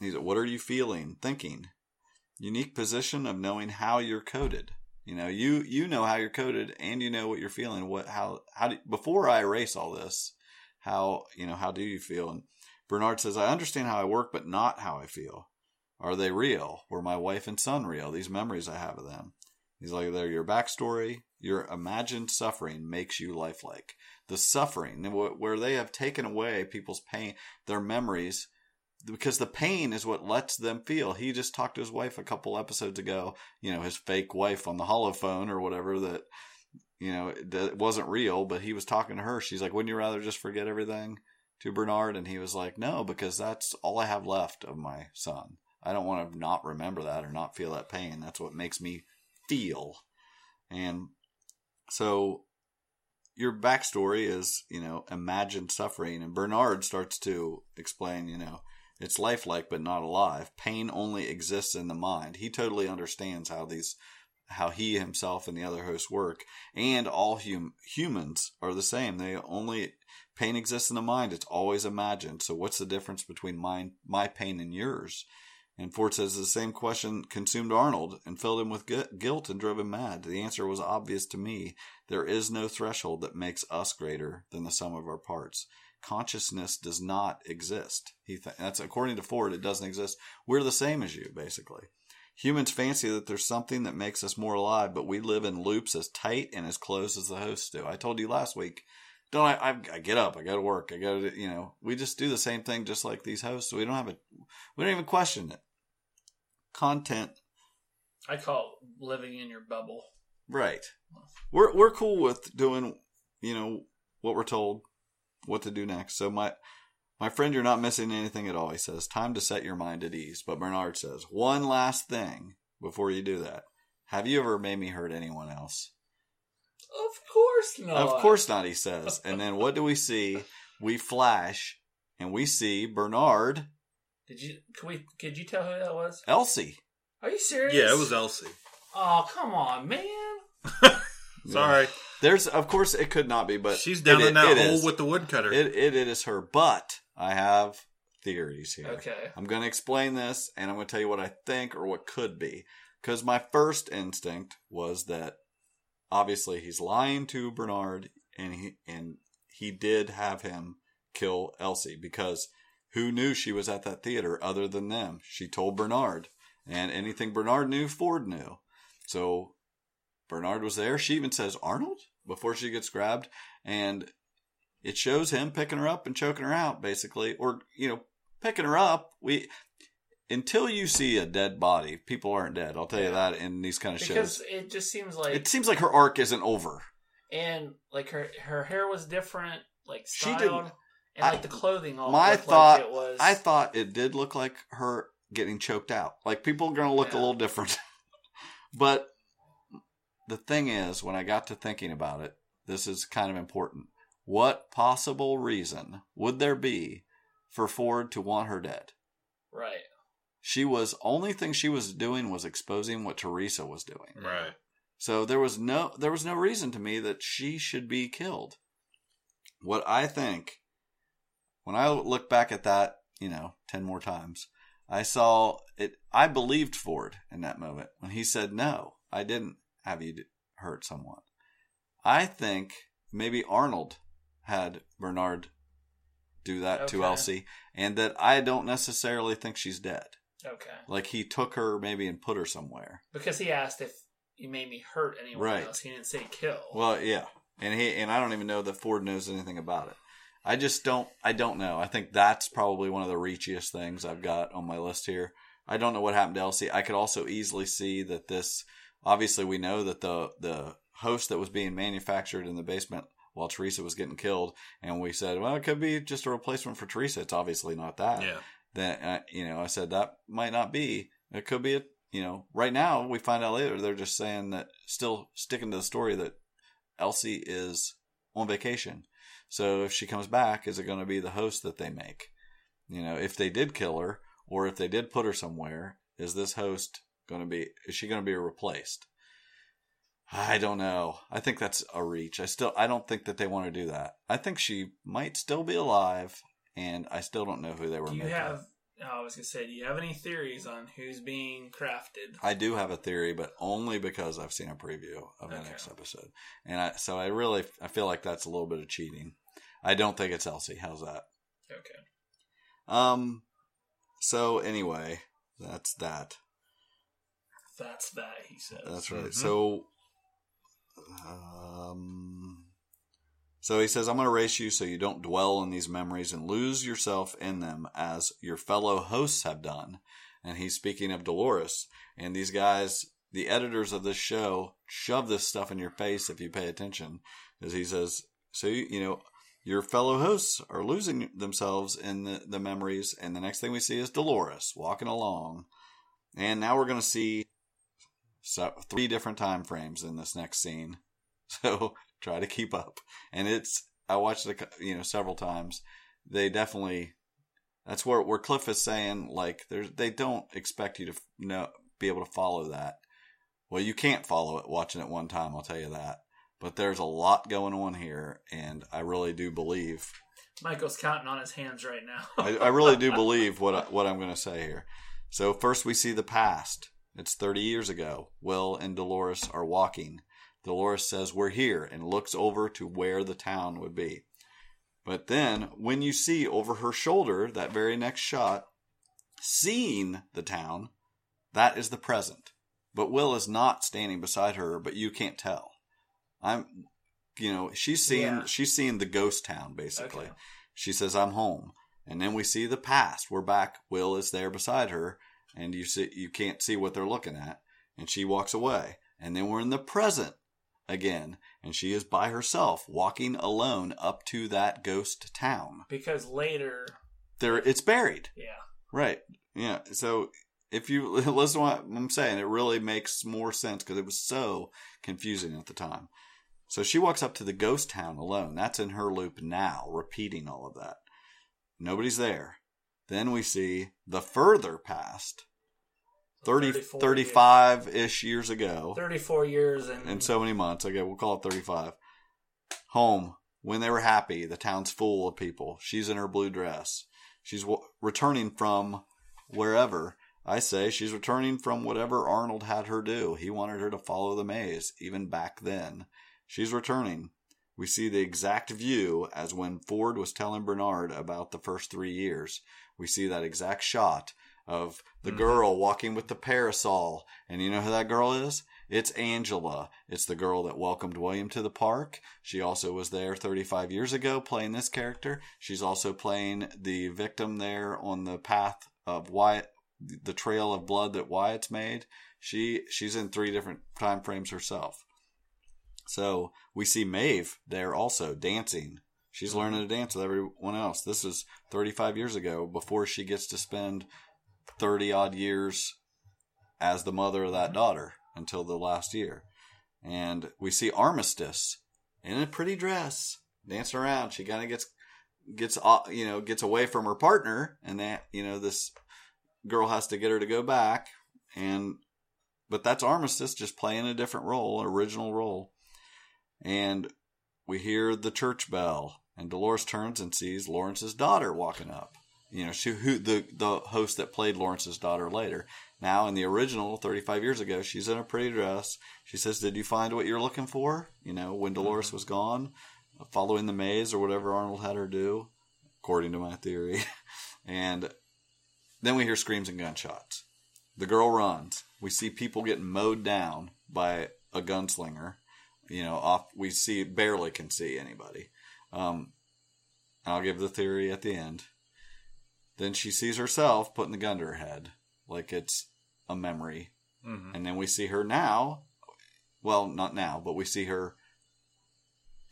He's like, "What are you feeling, thinking?" Unique position of knowing how you're coded. You know, you you know how you're coded, and you know what you're feeling. What how how do, before I erase all this, how you know how do you feel? And Bernard says, "I understand how I work, but not how I feel." Are they real? Were my wife and son real? These memories I have of them. He's like, they're your backstory. Your imagined suffering makes you lifelike. The suffering, where they have taken away people's pain, their memories, because the pain is what lets them feel. He just talked to his wife a couple episodes ago, you know, his fake wife on the holophone or whatever that, you know, that wasn't real, but he was talking to her. She's like, wouldn't you rather just forget everything to Bernard? And he was like, no, because that's all I have left of my son. I don't want to not remember that or not feel that pain. That's what makes me feel. And so your backstory is, you know, imagined suffering. And Bernard starts to explain, you know, it's lifelike but not alive. Pain only exists in the mind. He totally understands how these, how he himself and the other hosts work. And all hum- humans are the same. They only, pain exists in the mind. It's always imagined. So what's the difference between mine, my pain and yours? And Ford says the same question consumed Arnold and filled him with guilt and drove him mad. The answer was obvious to me. There is no threshold that makes us greater than the sum of our parts. Consciousness does not exist. He th- that's according to Ford. It doesn't exist. We're the same as you, basically. Humans fancy that there's something that makes us more alive, but we live in loops as tight and as close as the hosts do. I told you last week. Don't I, I? I get up. I go to work. I go to you know. We just do the same thing, just like these hosts. We don't have a. We don't even question it content I call it living in your bubble. right we're we're cool with doing you know what we're told what to do next. So my my friend, you're not missing anything at all. He says, time to set your mind at ease. But Bernard says, one last thing before you do that. Have you ever made me hurt anyone else? Of course not. Of course not, he says. And then what do we see? We flash and we see Bernard, Did you? Could we? Could you tell who that was? Elsie. Are you serious? Yeah, it was Elsie. Oh come on, man. Sorry, There's, of course, it could not be, but she's down it- in that hole is. with the woodcutter. It, it, it is her, but I have theories here. Okay. I'm going to explain this and I'm going to tell you what I think or what could be. Because my first instinct was that obviously he's lying to Bernard and he, and he did have him kill Elsie because who knew she was at that theater other than them? She told Bernard and anything Bernard knew, Ford knew. So Bernard was there. She even says Arnold before she gets grabbed. And it shows him picking her up and choking her out basically. Or you know picking her up. We until you see a dead body people aren't dead. I'll tell you Yeah. that in these kind of Because shows. Because it just seems like it seems like her arc isn't over. And like her her hair was different, like She styled, didn't- and I- like the clothing all my thought like it was. i thought it did look like her getting choked out. Like people are gonna look a little different. But the thing is when i got to thinking about it this is kind of important what possible reason would there be for ford to want her dead right. she was only thing she was doing was exposing what Teresa was doing. right. So there was no there was no reason to me that she should be killed. What I think when I look back at that, you know, 10 more times, I saw it I believed Ford in that moment when he said no, I didn't have you hurt someone. I think maybe Arnold had Bernard do that to Elsie and that I don't necessarily think she's dead. Okay. Like he took her maybe and put her somewhere. Because he asked if you made me hurt anyone Right. else. He didn't say kill. Well, yeah, and he and I don't even know that Ford knows anything about it. I just don't. I don't know. I think that's probably one of the reachiest things I've got on my list here. I don't know what happened to Elsie. I could also easily see that this. Obviously, we know that the the host that was being manufactured in the basement while Teresa was getting killed, and we said, well, it could be just a replacement for Teresa. It's obviously not that. Yeah. Then uh, you know, I said that might not be. It could be a. You know, right now we find out later they're just saying that still sticking to the story that Elsie is on vacation. So if she comes back, is it going to be the host that they make? You know, if they did kill her or if they did put her somewhere, is this host going to be, is she going to be replaced? I don't know. I think that's a reach. I still, I don't think that they want to do that. I think she might still be alive and I still don't know who they were do you making. have? oh, I was gonna say, do you have any theories on who's being crafted? I do have a theory, but only because I've seen a preview of the next episode, and I, so I really I feel like that's a little bit of cheating. I don't think it's Elsie. How's that? Okay. Um. So anyway, that's that. That's that. He says. That's right. Mhm. So, um, so he says, "I'm going to race you so you don't dwell in these memories and lose yourself in them, as your fellow hosts have done." And he's speaking of Dolores and these guys, the editors of this show, shove this stuff in your face if you pay attention, as he says. So you, you know. Your fellow hosts are losing themselves in the, the memories, and the next thing we see is Dolores walking along. And now we're going to see so three different time frames in this next scene. So try to keep up. And it's I watched it, you know, several times. They definitely that's where where Cliff is saying like there's they don't expect you to know be able to follow that. Well, you can't follow it watching it one time. I'll tell you that. But there's a lot going on here, and I really do believe Michael's counting on his hands right now. I, I really do believe what I, what I'm going to say here. So first we see the past. It's 30 years ago. Will and Dolores are walking. Dolores says we're here and looks over to where the town would be. But then when you see over her shoulder that very next shot, seeing the town, that is the present. But Will is not standing beside her, but you can't tell. I'm you know, she's seeing Yeah. she's seeing the ghost town basically. Okay. She says, I'm home. And then we see the past. We're back. Will is there beside her, and you see you can't see what they're looking at. And she walks away. And then we're in the present. again, and she is by herself, walking alone up to that ghost town. Because later, There, it's buried. yeah, Right. Yeah. So if you listen to what I'm saying, it really makes more sense because it was so confusing at the time. So she walks up to the ghost town alone. That's in her loop now, repeating all of that. Nobody's there. Then we see the further past, 30, 35 ish years ago, 34 years and, in so many months. Okay, we'll call it 35. Home, when they were happy, the town's full of people. She's in her blue dress. She's w- returning from wherever. I say she's returning from whatever Arnold had her do. He wanted her to follow the maze, even back then. She's returning. We see the exact view as when Ford was telling Bernard about the first three years. We see that exact shot of the Mhm. girl walking with the parasol. And you know who that girl is? It's Angela. It's the girl that welcomed William to the park. She also was there 35 years ago playing this character. She's also playing the victim there on the path of Wyatt, the trail of blood that Wyatt's made. She she's in three different time frames herself. So we see Maeve there also dancing. She's learning to dance with everyone else. This is 35 years ago before she gets to spend 30 odd years as the mother of that daughter until the last year. And we see Armistice in a pretty dress dancing around. She kind of gets gets you know gets away from her partner, and that you know this girl has to get her to go back. And but that's Armistice just playing a different role, an original role. And we hear the church bell, and Dolores turns and sees Lawrence's daughter walking up. You know, she who the the host that played Lawrence's daughter later. Now in the original, 35 years ago, she's in a pretty dress. She says, "Did you find what you're looking for?" You know, when mm-hmm. Dolores was gone, following the maze or whatever Arnold had her do, according to my theory. and then we hear screams and gunshots. The girl runs. We see people getting mowed down by a gunslinger. You know, off. We see barely can see anybody. Um, I'll give the theory at the end. Then she sees herself putting the gun to her head, like it's a memory. Mhm. And then we see her now. Well, not now, but we see her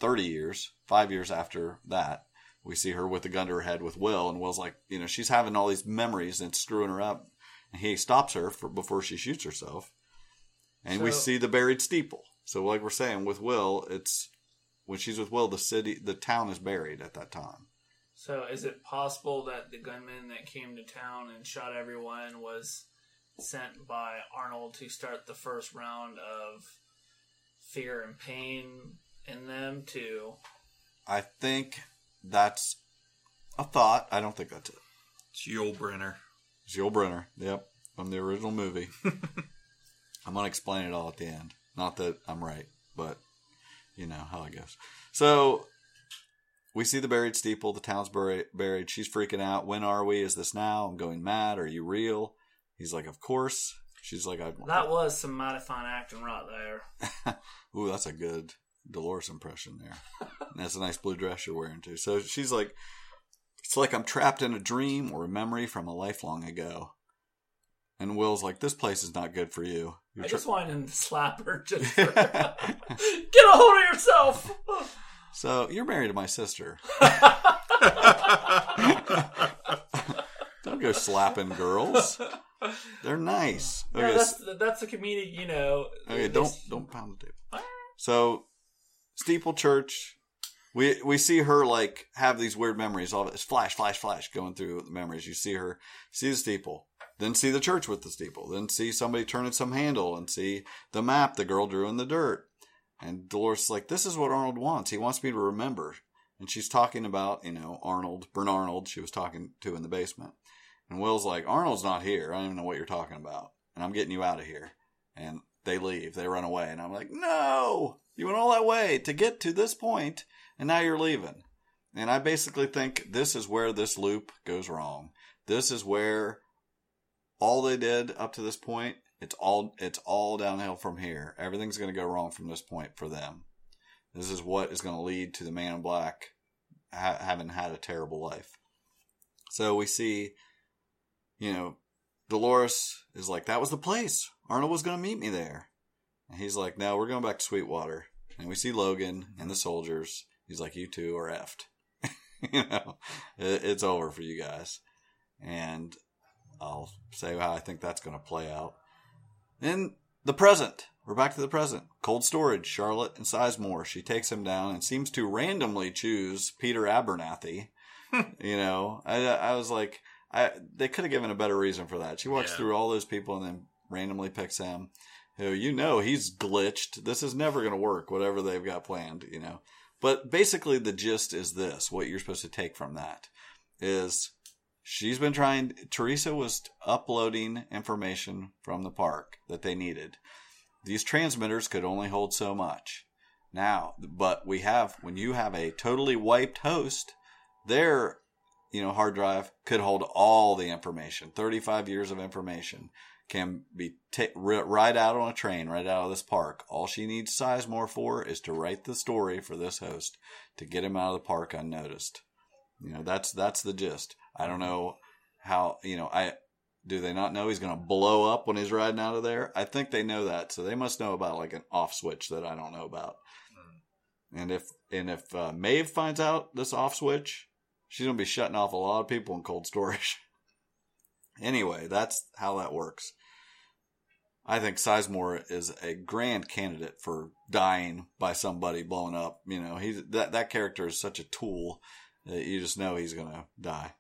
30 years, five years after that. We see her with the gun to her head with Will, and Will's like, you know, she's having all these memories and it's screwing her up. And he stops her for, before she shoots herself. And we see the buried steeple. So, like we're saying, with Will, it's when she's with Will, the city, the town is buried at that time. So, is it possible that the gunman that came to town and shot everyone was sent by Arnold to start the first round of fear and pain in them to I think that's a thought. I don't think that's it. It's Yul Brynner. It's Yul Brynner. Yep, from the original movie. I'm gonna explain it all at the end. Not that I'm right, but you know how it goes. So we see the buried steeple. The town's buried. Buried. She's freaking out. When are we? Is this now? I'm going mad. Are you real? He's like, of course. She's like, I. that was some mighty fine acting right there. Ooh, that's a good Dolores impression there. And that's a nice blue dress you're wearing too. So she's like, it's like I'm trapped in a dream or a memory from a life long ago. And Will's like, this place is not good for you. You're I just wanted him to slap her just for, get a hold of yourself. so you're married to my sister. Don't go slapping girls. They're nice. No, Okay, that's that's a comedic, you know. Okay, don't don't pound the table. So, steeple church, we we see her like have these weird memories. All it's flash, flash, flash going through the memories. You see her, see the steeple, then see the church with the steeple, then see somebody turning some handle, and see the map the girl drew in the dirt. And Dolores is like, this is what Arnold wants. He wants me to remember. And she's talking about, you know, Arnold, Bern Arnold, she was talking to in the basement. And Will's like, Arnold's not here. I don't even know what you're talking about. And I'm getting you out of here. And they leave. They run away. And I'm like, no, you went all that way to get to this point, and now you're leaving. And I basically think this is where this loop goes wrong. This is where all they did up to this point, it's all it's all downhill from here. Everything's going to go wrong from this point for them. This is what is going to lead to the man in black ha- having had a terrible life. So we see, you know, Dolores is like, that was the place. Arnold was going to meet me there. And he's like, no, we're going back to Sweetwater. and we see Logan and the soldiers. He's like, "You two are effed." you know, it, it's over for you guys. And I'll say how I think that's going to play out. In the present, we're back to the present. Cold storage, Charlotte and Sizemore. She takes him down and seems to randomly choose Peter Abernathy. you know, I, I was like, I they could have given a better reason for that. She walks Yeah. through all those people and then randomly picks him. Who you know he's glitched. This is never going to work. Whatever they've got planned, you know. But basically, the gist is this: what you're supposed to take from that is she's been trying. Teresa was uploading information from the park that they needed. These transmitters could only hold so much. Now, but we have when you have a totally wiped host, their you know hard drive could hold all the information, 35 years of information can be ri- right out on a train, right out of this park. All she needs Sizemore for is to write the story for this host to get him out of the park unnoticed. You know, that's that's the gist. I don't know how you know I do they not know he's going to blow up when he's riding out of there? I think they know that, so they must know about like an off switch that I don't know about. And if and if uh, Maeve finds out this off switch, she's going to be shutting off a lot of people in cold storage. anyway, that's how that works. I think Sizemore is a grand candidate for dying by somebody blowing up. You know, he's that that character is such a tool that you just know he's gonna die.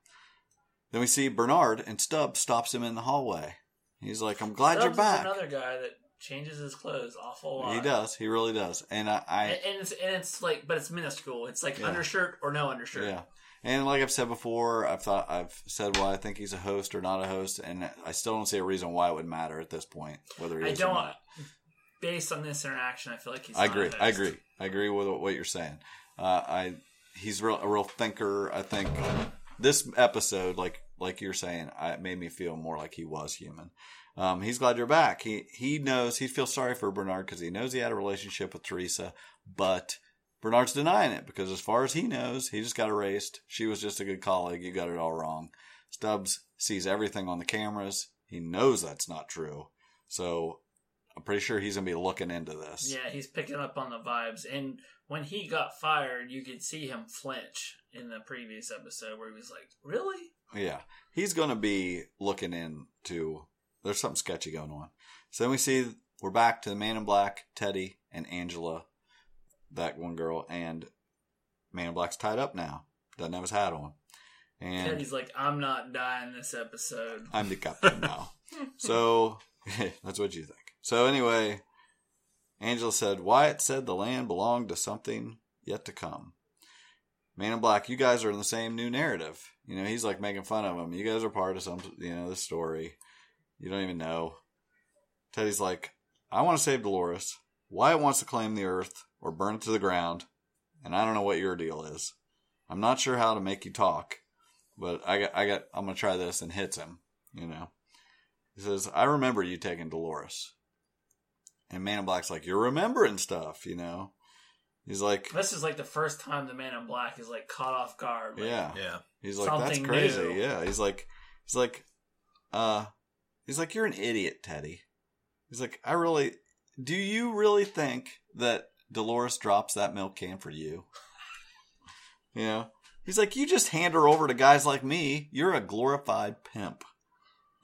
Then we see Bernard and Stubbs stops him in the hallway. He's like, "I'm glad Stubbs you're back." another guy that changes his clothes awful lot. He does. He really does. And I, I And, and it's and it's like, but it's minuscule. It's like Yeah. undershirt or no undershirt. Yeah. And like I've said before, I've thought I've said why I think he's a host or not a host, and I still don't see a reason why it would matter at this point whether he I is or don't. not. Based on this interaction, I feel like he's. I agree. I agree. I agree with what you're saying. Uh, I he's real a real thinker. I think this episode, like like you're saying, I, it made me feel more like he was human. Um, he's glad you're back. He he knows he feels sorry for Bernard because he knows he had a relationship with Teresa, but Bernard's denying it because as far as he knows, he just got erased. She was just a good colleague. You got it all wrong. Stubbs sees everything on the cameras. He knows that's not true. So I'm pretty sure he's gonna be looking into this. Yeah, he's picking up on the vibes. And when he got fired, you could see him flinch in the previous episode where he was like, "Really?" Yeah, he's going to be looking into. There's something sketchy going on. So then we see we're back to the Man in Black, Teddy, and Angela, that one girl, and Man in Black's tied up now. Doesn't have his hat on, and Teddy's like, "I'm not dying this episode." I'm the captain now. So that's what you think. So anyway, Angela said Wyatt said the land belonged to something yet to come. Man in Black, you guys are in the same new narrative. You know, he's like making fun of him. You guys are part of some, you know, this story. You don't even know. Teddy's like, I want to save Dolores. Wyatt wants to claim the earth or burn it to the ground, and I don't know what your deal is. I'm not sure how to make you talk, but I got, I got, I'm gonna try this and hits him. You know, he says, I remember you taking Dolores. And Man in Black's like, You're remembering stuff, you know? He's like, This is like the first time the Man in Black is like caught off guard. Like, Yeah. Yeah. He's like, That's crazy. new. Yeah. He's like, He's like, uh, he's like, You're an idiot, Teddy. He's like, I really, do you really think that Dolores drops that milk can for you? You know? He's like, You just hand her over to guys like me. You're a glorified pimp.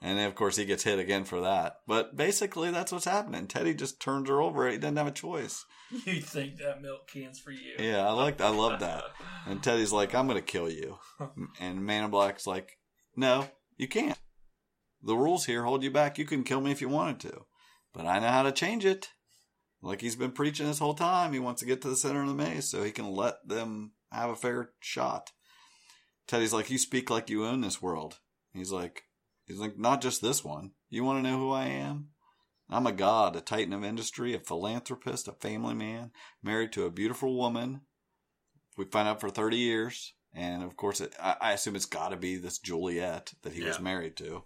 And then, of course, he gets hit again for that. But basically, that's what's happening. Teddy just turns her over. He doesn't have a choice. You think that milk can's for you? Yeah, I like, I love that. And Teddy's like, I'm going to kill you. And Man in Black's like, No, you can't. The rules here hold you back. You can kill me if you wanted to. But I know how to change it. Like he's been preaching this whole time. He wants to get to the center of the maze so he can let them have a fair shot. Teddy's like, You speak like you own this world. He's like, He's like, Not just this one. You want to know who I am? I'm a god, a titan of industry, a philanthropist, a family man, married to a beautiful woman. We find out for 30 years. And of course, it, I, I assume it's got to be this Juliet that he was married to.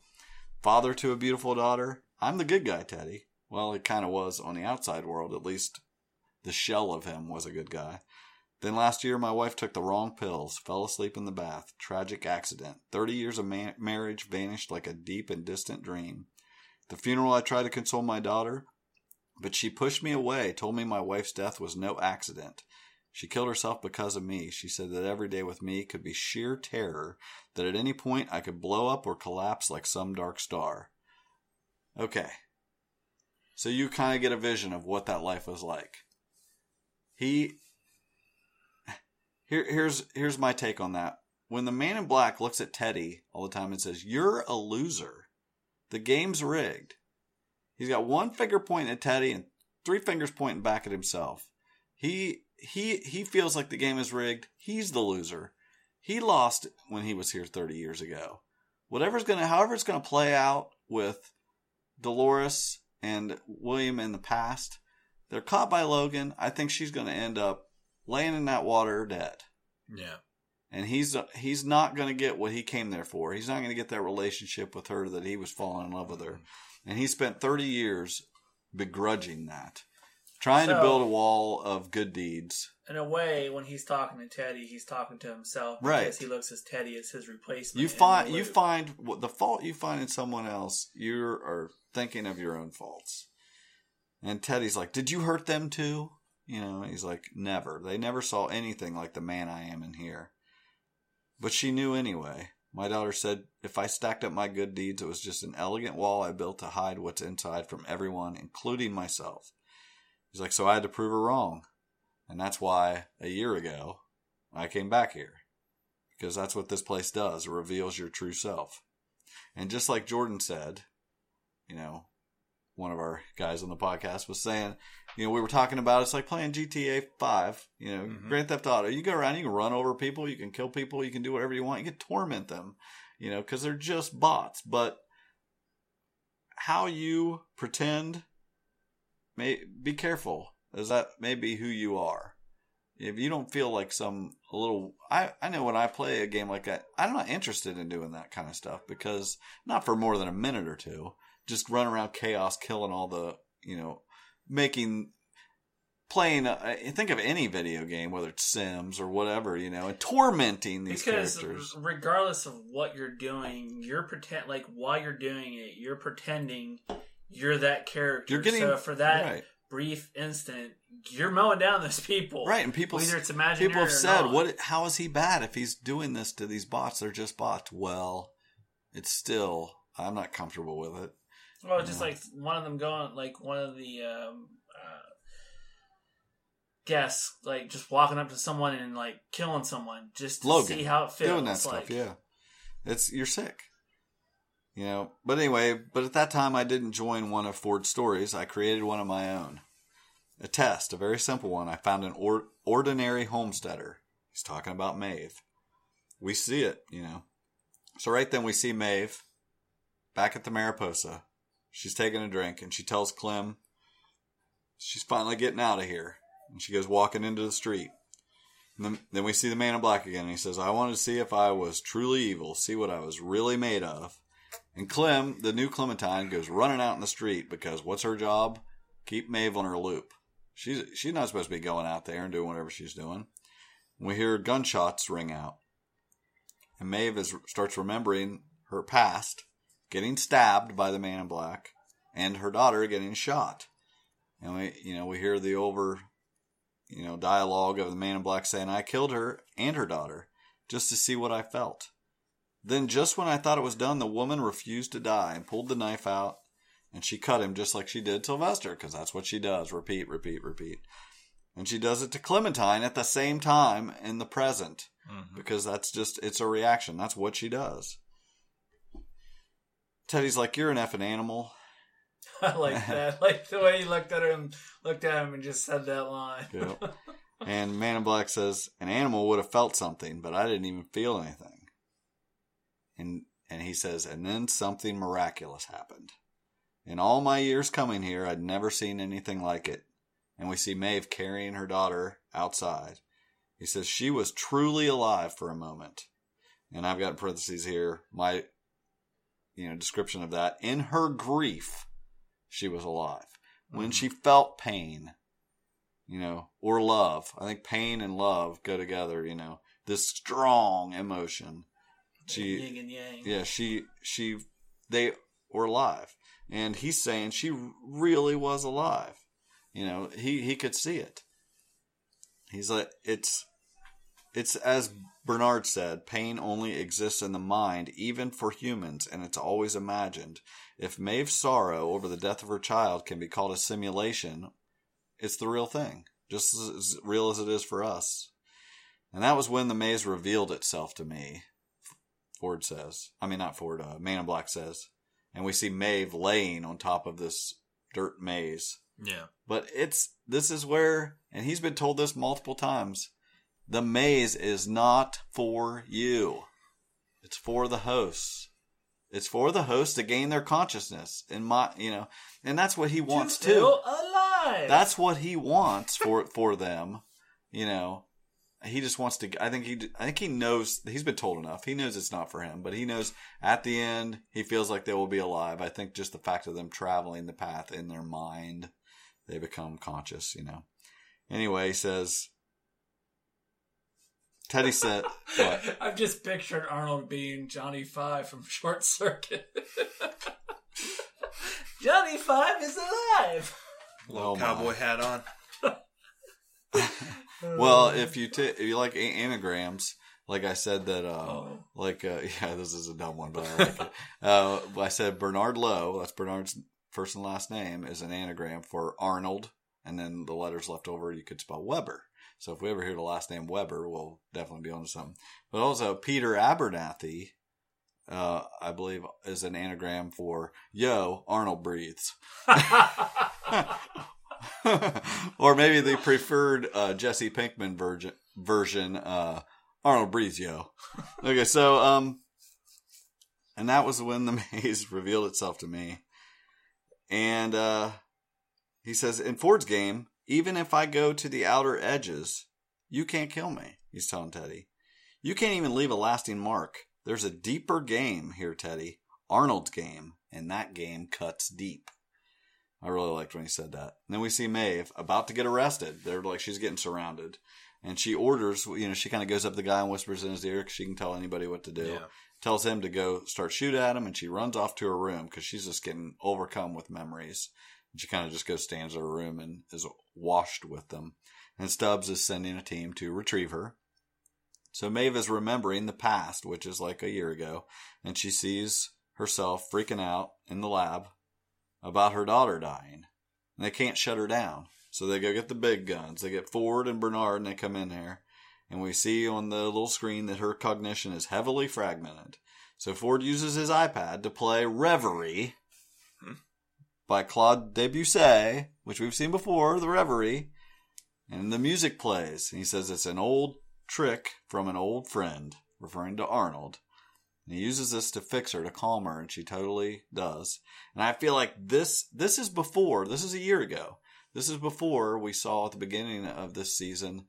Father to a beautiful daughter. I'm the good guy, Teddy. Well, it kind of was on the outside world. At least the shell of him was a good guy. Then last year, my wife took the wrong pills, fell asleep in the bath. Tragic accident. 30 years of ma- marriage vanished like a deep and distant dream. The funeral, I tried to console my daughter. But she pushed me away, told me my wife's death was no accident. She killed herself because of me. She said that every day with me could be sheer terror, that at any point I could blow up or collapse like some dark star. Okay. So you kind of get a vision of what that life was like. He here here's here's my take on that. When the man in black looks at Teddy all the time and says, "You're a loser. The game's rigged." He's got one finger pointing at Teddy and three fingers pointing back at himself. He he he feels like the game is rigged. He's the loser. He lost when he was here 30 years ago. Whatever's going to however it's going to play out with Dolores and William in the past, they're caught by Logan. I think she's going to end up laying in that water dead. Yeah. And he's he's not going to get what he came there for. He's not going to get that relationship with her that he was falling in love with her. And he spent 30 years begrudging that, trying to build a wall of good deeds. In a way, when he's talking to Teddy, he's talking to himself Right. because he looks as Teddy as his replacement. You find you find the fault you find in someone else, you are thinking of your own faults. And Teddy's like, "Did you hurt them too?" You know, he's like, "Never. They never saw anything like the man I am in here." But she knew anyway. My daughter said, "If I stacked up my good deeds, it was just an elegant wall I built to hide what's inside from everyone, including myself." He's like, "So I had to prove her wrong." And that's why a year ago I came back here because that's what this place does. It reveals your true self. And just like Jordan said, you know, one of our guys on the podcast was saying, you know, we were talking about it's like playing GTA 5, you know, Mhm. Grand Theft Auto. You go around, you can run over people, you can kill people, you can do whatever you want, you can torment them, you know, because they're just bots. But how you pretend, may be careful, as that may be who you are if you don't feel like some a little I, I know when I play a game like that, I'm not interested in doing that kind of stuff because not for more than a minute or two. Just run around chaos, killing all the you know, making playing. A, think of any video game, whether it's Sims or whatever, you know, and tormenting these because characters. regardless of what you're doing, you're pretend like while you're doing it, you're pretending you're that character. You're getting so for that right, brief instant, you're mowing down those people. right, and people Whether it's imaginary people have said, not. "What? How is he bad if he's doing this to these bots? They're just bots." Well, it's still I'm not comfortable with it. Well, just like one of them going, like one of the um, uh, guests, like just walking up to someone and like killing someone just to Logan, see how it feels. doing that like, stuff. Yeah, it's you're sick. You know, but anyway, but at that time I didn't join one of Ford's stories. I created one of my own. A test, a very simple one. I found an or- ordinary homesteader. He's talking about Maeve. We see it, you know. So right then we see Maeve back at the Mariposa. She's taking a drink and she tells Clem she's finally getting out of here. And she goes walking into the street. And then, then we see the man in black again. And he says, I wanted to see if I was truly evil, see what I was really made of. And Clem, the new Clementine, goes running out in the street because what's her job? Keep Maeve on her loop. She's she's not supposed to be going out there and doing whatever she's doing. We hear gunshots ring out, and Maeve is, starts remembering her past, getting stabbed by the man in black, and her daughter getting shot. And we, you know, we hear the over, you know, dialogue of the man in black saying, "I killed her and her daughter just to see what I felt." Then, just when I thought it was done, the woman refused to die and pulled the knife out, and she cut him just like she did Sylvester, because that's what she does: repeat, repeat, repeat. And she does it to Clementine at the same time in the present, Mhm. because that's just it's a reaction. That's what she does. Teddy's like, "You're an effing animal." I like that. like the way he looked at him, looked at him, and just said that line. Yep. and Man in Black says, "An animal would have felt something, but I didn't even feel anything." And and he says, and then something miraculous happened. In all my years coming here, I'd never seen anything like it. And we see Maeve carrying her daughter outside. He says she was truly alive for a moment. And I've got parentheses here my you know description of that. In her grief, she was alive. When mm-hmm. she felt pain, you know, or love. I think pain and love go together, you know. This strong emotion. She Yin and yang. yeah, she she they were alive. And he's saying she really was alive. You know, he he could see it. He's like it's it's as Bernard said, pain only exists in the mind, even for humans, and it's always imagined. If Maeve's sorrow over the death of her child can be called a simulation, it's the real thing, just as real as it is for us. And that was when the maze revealed itself to me, Ford says. I mean, not Ford, uh, Man in Black says. And we see Maeve laying on top of this dirt maze. Yeah. But it's, this is where, and he's been told this multiple times, the maze is not for you. It's for the hosts. It's for the hosts to gain their consciousness. In my, you know, and that's what he wants to too. alive. That's what he wants for for them. You know, he just wants to. I think he. I think he knows. He's been told enough. He knows it's not for him, but he knows at the end he feels like they will be alive. I think just the fact of them traveling the path in their mind, they become conscious. You know. Anyway, he says. Teddy said, "What? I've just pictured Arnold being Johnny Five from Short Circuit. Johnny Five is alive. Little Oh, my. cowboy hat on. Well, if you t- if you like anagrams, like I said that, uh, Oh. like uh, yeah, this is a dumb one, but I like it. Uh, I said Bernard Lowe. That's Bernard's first and last name is an anagram for Arnold, and then the letters left over you could spell Weber. So if we ever hear the last name Weber, we'll definitely be onto something. But also Peter Abernathy, uh, I believe, is an anagram for Yo Arnold breathes. or maybe the preferred uh, Jesse Pinkman version, version uh, Arnold breathes, yo. Okay, so um, and that was when the maze revealed itself to me, and uh, he says in Ford's game, even if I go to the outer edges, you can't kill me. He's telling Teddy, you can't even leave a lasting mark. There's a deeper game here, Teddy. Arnold's game, and that game cuts deep. I really liked when he said that. And then we see Maeve about to get arrested. They're like she's getting surrounded, and she orders. You know, she kind of goes up to the guy and whispers in his ear because she can tell anybody what to do. Yeah. Tells him to go start shoot at him, and she runs off to her room because she's just getting overcome with memories. She kind of just goes stands in her room and is washed with them. And Stubbs is sending a team to retrieve her. So Maeve is remembering the past, which is like a year ago, and she sees herself freaking out in the lab about her daughter dying. And they can't shut her down. So they go get the big guns. They get Ford and Bernard and they come in there. And we see on the little screen that her cognition is heavily fragmented. So Ford uses his iPad to play Reverie hmm. By Claude Debussy, which we've seen before, the Reverie. And the music plays. And he says it's an old trick from an old friend, referring to Arnold. And he uses this to fix her, to calm her, and she totally does. And I feel like this this is before, this is a year ago. This is before we saw at the beginning of this season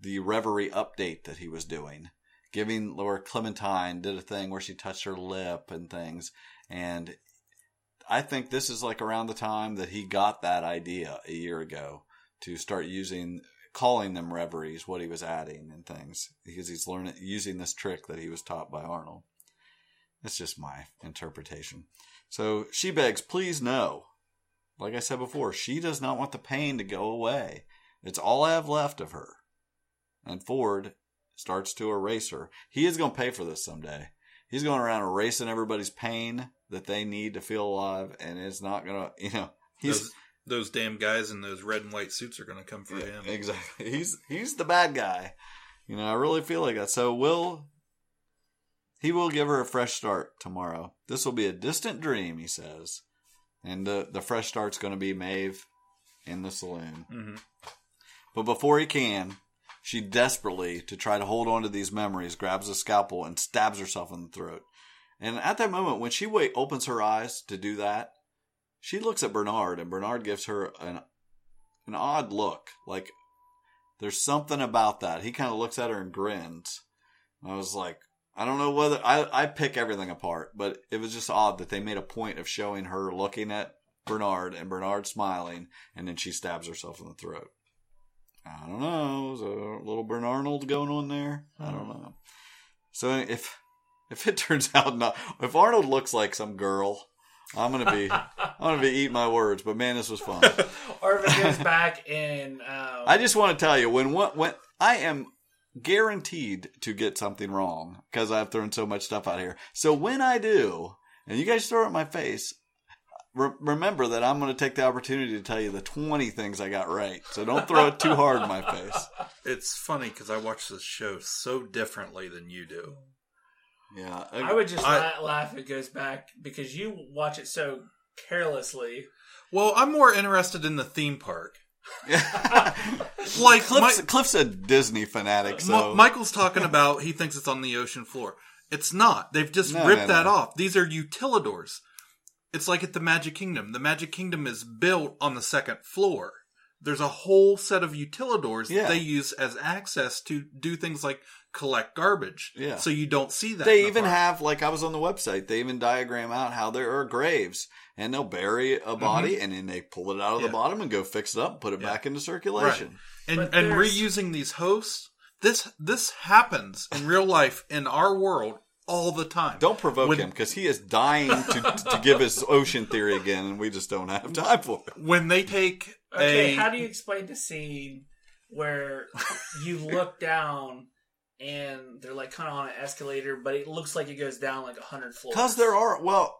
the Reverie update that he was doing. Giving Laura Clementine did a thing where she touched her lip and things. And I think this is like around the time that he got that idea a year ago to start using calling them reveries, what he was adding and things. Because he's learning using this trick that he was taught by Arnold. It's just my interpretation. So she begs, please no. Like I said before, she does not want the pain to go away. It's all I have left of her. And Ford starts to erase her. He is going to pay for this someday. He's going around erasing everybody's pain that they need to feel alive, and it's not going to, you know, he's Those, those damn guys in those red and white suits are going to come for yeah, him. exactly. He's he's the bad guy. You know, I really feel like that. So will he will give her a fresh start tomorrow. This will be a distant dream, he says, and the the fresh start's going to be Maeve in the saloon. Mhm. But before he can, she desperately, to try to hold on to these memories, grabs a scalpel and stabs herself in the throat. And at that moment, when she wait, opens her eyes to do that, she looks at Bernard, and Bernard gives her an an odd look. Like there's something about that. He kind of looks at her and grins. I was like, I don't know whether I I pick everything apart, but it was just odd that they made a point of showing her looking at Bernard and Bernard smiling, and then she stabs herself in the throat. I don't know. Is a little Bernarnold going on there? I don't know. So if if it turns out not, if Arnold looks like some girl, I'm gonna be I'm gonna be eating my words, but man, this was fun. or if it goes back and um, I just want to tell you when what when I am guaranteed to get something wrong because I've thrown so much stuff out here. So when I do, and you guys throw it in my face, re- remember that I'm going to take the opportunity to tell you the 20 things I got right. So don't throw it too hard in my face. It's funny because I watch this show so differently than you do. Yeah, I would just I- la- laugh if it goes back because you watch it so carelessly. Well, I'm more interested in the theme park. like Like Cliff's, my- Cliff's a Disney fanatic, so Ma- Michael's talking about he thinks it's on the ocean floor. It's not. They've just No, ripped no, that no. off. These are utilidors. It's like at the Magic Kingdom. The Magic Kingdom is built on the second floor. There's a whole set of utilidors Yeah. that they use as access to do things like collect garbage. Yeah. So you don't see that. They the even park. have, like I was on the website, they even diagram out how there are graves and they'll bury a mm-hmm. body and then they pull it out of Yeah. the bottom and go fix it up put it Yeah. back into circulation. and and reusing these hosts. This this happens in real life in our world all the time. Don't provoke When- him because he is dying to, to give his ocean theory again and we just don't have time for it. when they take Okay, a how do you explain the scene where you look down and they're like kind of on an escalator, but it looks like it goes down like a hundred floors? Because there are, well,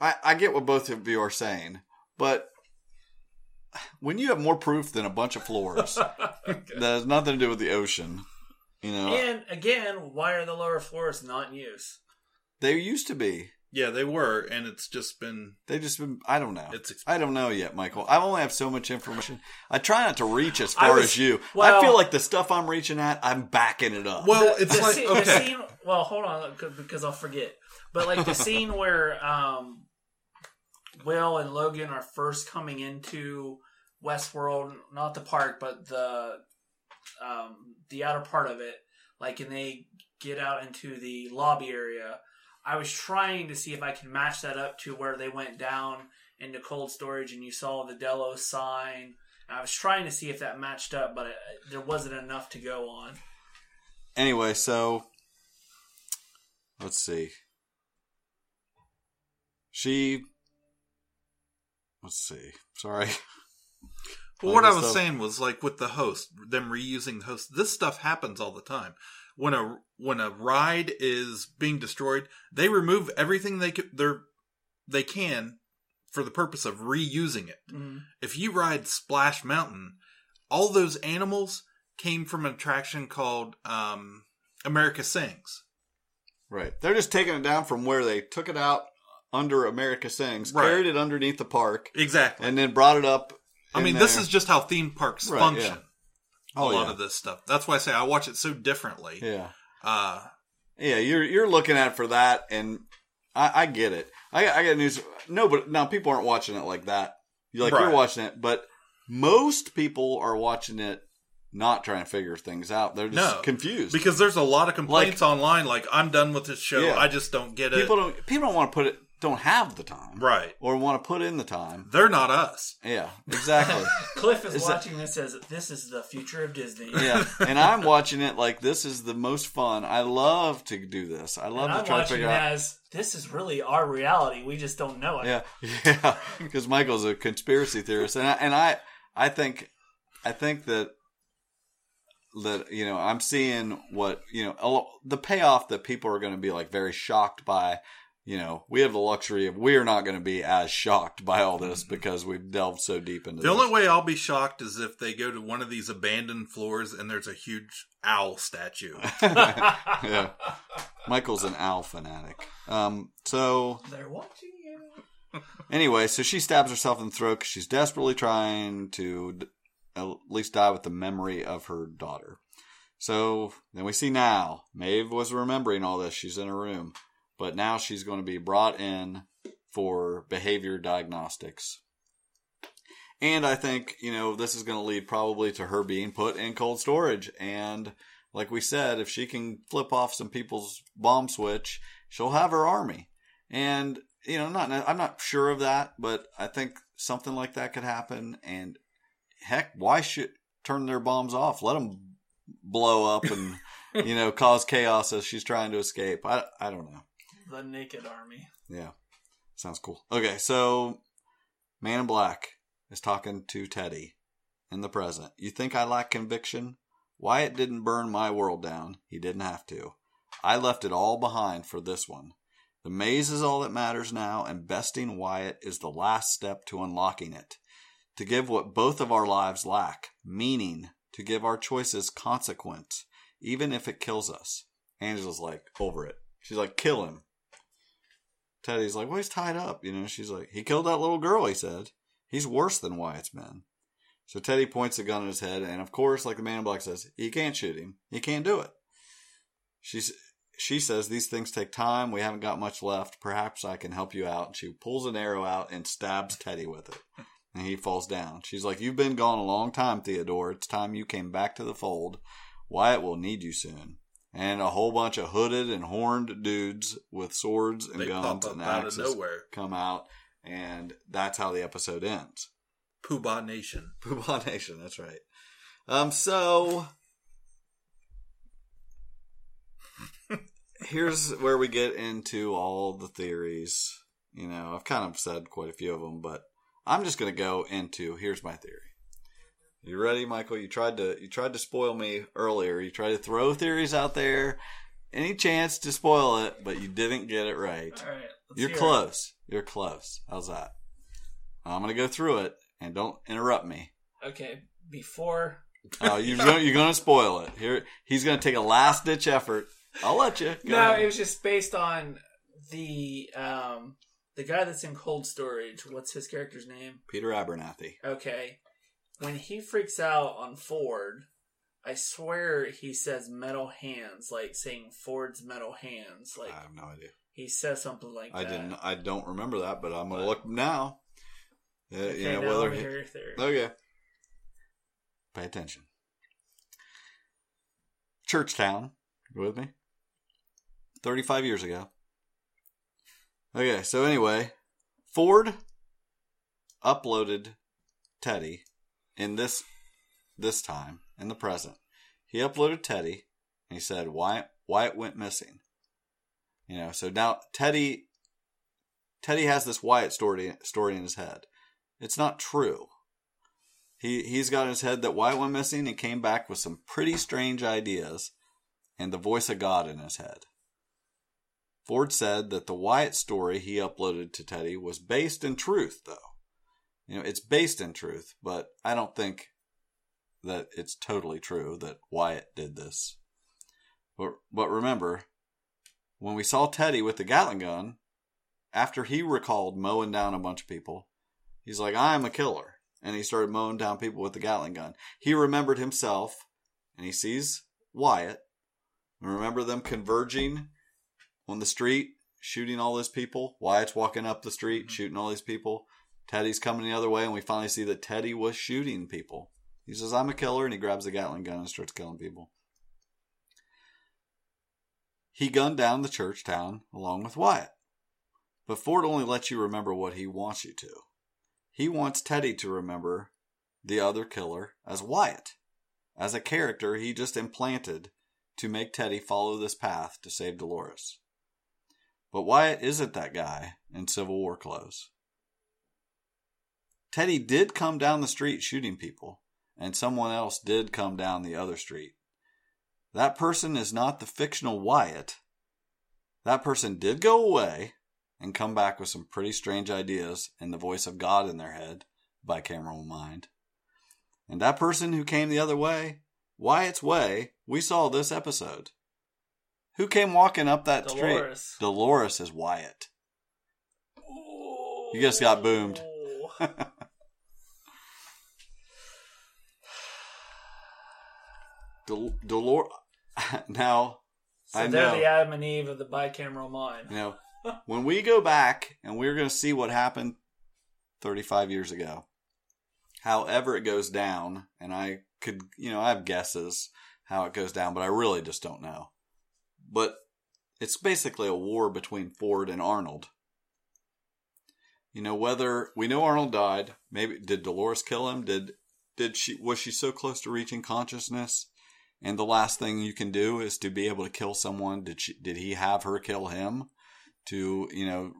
I, I get what both of you are saying, but when you have more proof than a bunch of floors, that has nothing to do with the ocean. You know, And again, why are the lower floors not in use? they used to be. yeah they were and it's just been They just been. I don't know. It's exp- I don't know yet, Michael. I only have so much information. I try not to reach as far was- as you. well- I feel like the stuff I'm reaching at, I'm backing it up. well The- it's the like scene, the okay scene- well, hold on, because I'll forget. But like the scene where um, Will and Logan are first coming into Westworld, not the park, but the um, the outer part of it. Like, and they get out into the lobby area. I was trying to see if I can match that up to where they went down into cold storage, and you saw the Delos sign. I was trying to see if that matched up, but it, there wasn't enough to go on. anyway, so let's see. She. Let's see. Sorry. But what I was so. saying was like with the host, them reusing the host. This stuff happens all the time. When a when a ride is being destroyed, they remove everything they can, they're they can for the purpose of reusing it. Mm-hmm. If you ride Splash Mountain, all those animals came from an attraction called um, America Sings. Right. They're just taking it down from where they took it out under America Sings, Right. carried it underneath the park, Exactly. and then brought it up. I mean, this is just how theme parks Right, function. yeah. A Oh, lot yeah. of this stuff. That's why I say I watch it so differently. Yeah. Uh, Yeah, you're you're looking at it for that, and I, I get it. I I got news. No, but now people aren't watching it like that. You're like you're watching it, but most people are watching it not trying to figure things out. They're just No, confused because there's a lot of complaints online. Like I'm done with this show. Yeah. I just don't get it. people don't people don't want to put it don't have the time right? or want to put in the time. They're not us. Yeah, exactly. Cliff is, Is that- watching this as this is the future of Disney. yeah, and I'm watching it like this is the most fun. I love to do this. I love And to I'm try to watching figure it out. as this is really our reality. We just don't know it. Yeah, yeah, because Michael's a conspiracy theorist, and I, and I, I think, I think that that you know I'm seeing what you know the payoff that people are going to be like very shocked by. You know, we have the luxury of we are not going to be as shocked by all this because we've delved so deep into The this. only way I'll be shocked is if they go to one of these abandoned floors and there's a huge owl statue. yeah, Michael's an owl fanatic. Um, so They're watching you. Anyway, so she stabs herself in the throat because she's desperately trying to d- at least die with the memory of her daughter. So then we see now Maeve was remembering all this. She's in her room, but now she's going to be brought in for behavior diagnostics. And I think, you know, this is going to lead probably to her being put in cold storage. And like we said, if she can flip off some people's bomb switch, she'll have her army. And you know, not I'm not sure of that, but I think something like that could happen. And heck, why should turn their bombs off? Let them blow up and you know cause chaos as she's trying to escape. I I don't know. The naked army. Yeah. Sounds cool. Okay, so Man in Black is talking to Teddy in the present. You think I lack conviction? Wyatt didn't burn my world down. He didn't have to. I left it all behind for this one. The maze is all that matters now, and besting Wyatt is the last step to unlocking it. To give what both of our lives lack meaning, to give our choices consequence, even if it kills us. Angela's like, over it. She's like, kill him. Teddy's like, well, he's tied up. You know, she's like, he killed that little girl, he said. He's worse than Wyatt's men. So Teddy points a gun at his head, and of course, like the man in black says, he can't shoot him. He can't do it. She's, she says, these things take time. We haven't got much left. Perhaps I can help you out. She pulls an arrow out and stabs Teddy with it. And he falls down. She's like, You've been gone a long time, Theodore. It's time you came back to the fold. Wyatt will need you soon. And a whole bunch of hooded and horned dudes with swords and They guns and out axes nowhere. come out. And that's how the episode ends. Poobah Nation. Poobah Nation, that's right. Um, so here's where we get into all the theories. You know, I've kind of said quite a few of them, but I'm just going to go into here's my theory. You ready, Michael? You tried to you tried to spoil me earlier. You tried to throw theories out there, any chance to spoil it, but you didn't get it right. All right. You're hear it. close. You're close. How's that? I'm going to go through it, and don't interrupt me. Okay. Before. Oh, you're going, you're to spoil it. Here, he's going to take a last ditch effort. I'll let you. Go no, ahead. it was just based on the um the guy that's in Cold Storage. What's his character's name? Peter Abernathy. Okay. When he freaks out on Ford, I swear he says metal hands, like saying Ford's metal hands. Like I have no idea. he says something like I that. didn't. I don't remember that, but I'm going to But- look now. Uh, Okay, you know now whether he-. Okay. Pay attention. Churchtown. You with me? 35 years ago. Okay, so anyway, Ford uploaded Teddy in this this time in the present. He uploaded Teddy and he said Wyatt Wyatt went missing. You know, so now Teddy Teddy has this Wyatt story story in his head. It's not true. He he's got in his head that Wyatt went missing and came back with some pretty strange ideas and the voice of God in his head. Ford said that the Wyatt story he uploaded to Teddy was based in truth, though. You know, it's based in truth, but I don't think that it's totally true that Wyatt did this. But, but remember, when we saw Teddy with the Gatling gun, after he recalled mowing down a bunch of people, he's like, I'm a killer. And he started mowing down people with the Gatling gun. He remembered himself, and he sees Wyatt. And remember them converging on the street, shooting all those people. Wyatt's walking up the street, mm-hmm. shooting all these people. Teddy's coming the other way, and we finally see that Teddy was shooting people. He says, I'm a killer, and he grabs the Gatling gun and starts killing people. He gunned down the church town along with Wyatt. But Ford only lets you remember what he wants you to. He wants Teddy to remember the other killer as Wyatt, as a character he just implanted to make Teddy follow this path to save Dolores. But Wyatt isn't that guy in Civil War clothes. Teddy did come down the street shooting people, and someone else did come down the other street. That person is not the fictional Wyatt. That person did go away and come back with some pretty strange ideas and the voice of God in their head, bicameral mind. And that person who came the other way, Wyatt's way, we saw this episode. Who came walking up that street? Dolores. Dolores is Wyatt. You just got boomed. Del- Dolores. now, So I they're know. the Adam and Eve of the bicameral mind. You know, when we go back and we're going to see what happened 35 years ago, however it goes down, and I could, you know, I have guesses how it goes down, but I really just don't know. But it's basically a war between Ford and Arnold. You know, whether we know Arnold died, maybe did Dolores kill him? Did did she was she so close to reaching consciousness? And the last thing you can do is to be able to kill someone. Did she did he have her kill him? to you know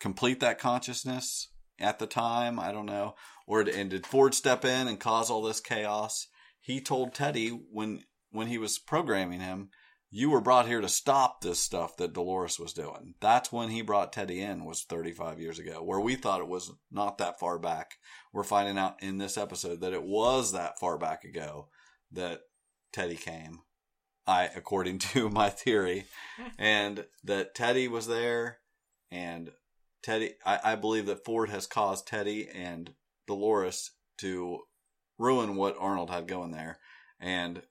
complete that consciousness at the time? I don't know. Or and did Ford step in and cause all this chaos? He told Teddy when when he was programming him, you were brought here to stop this stuff that Dolores was doing. That's when he brought Teddy in was 35 years ago, where we thought it was not that far back. We're finding out in this episode that it was that far back ago that Teddy came. I, according to my theory, and that Teddy was there, and Teddy, I, I believe that Ford has caused Teddy and Dolores to ruin what Arnold had going there, and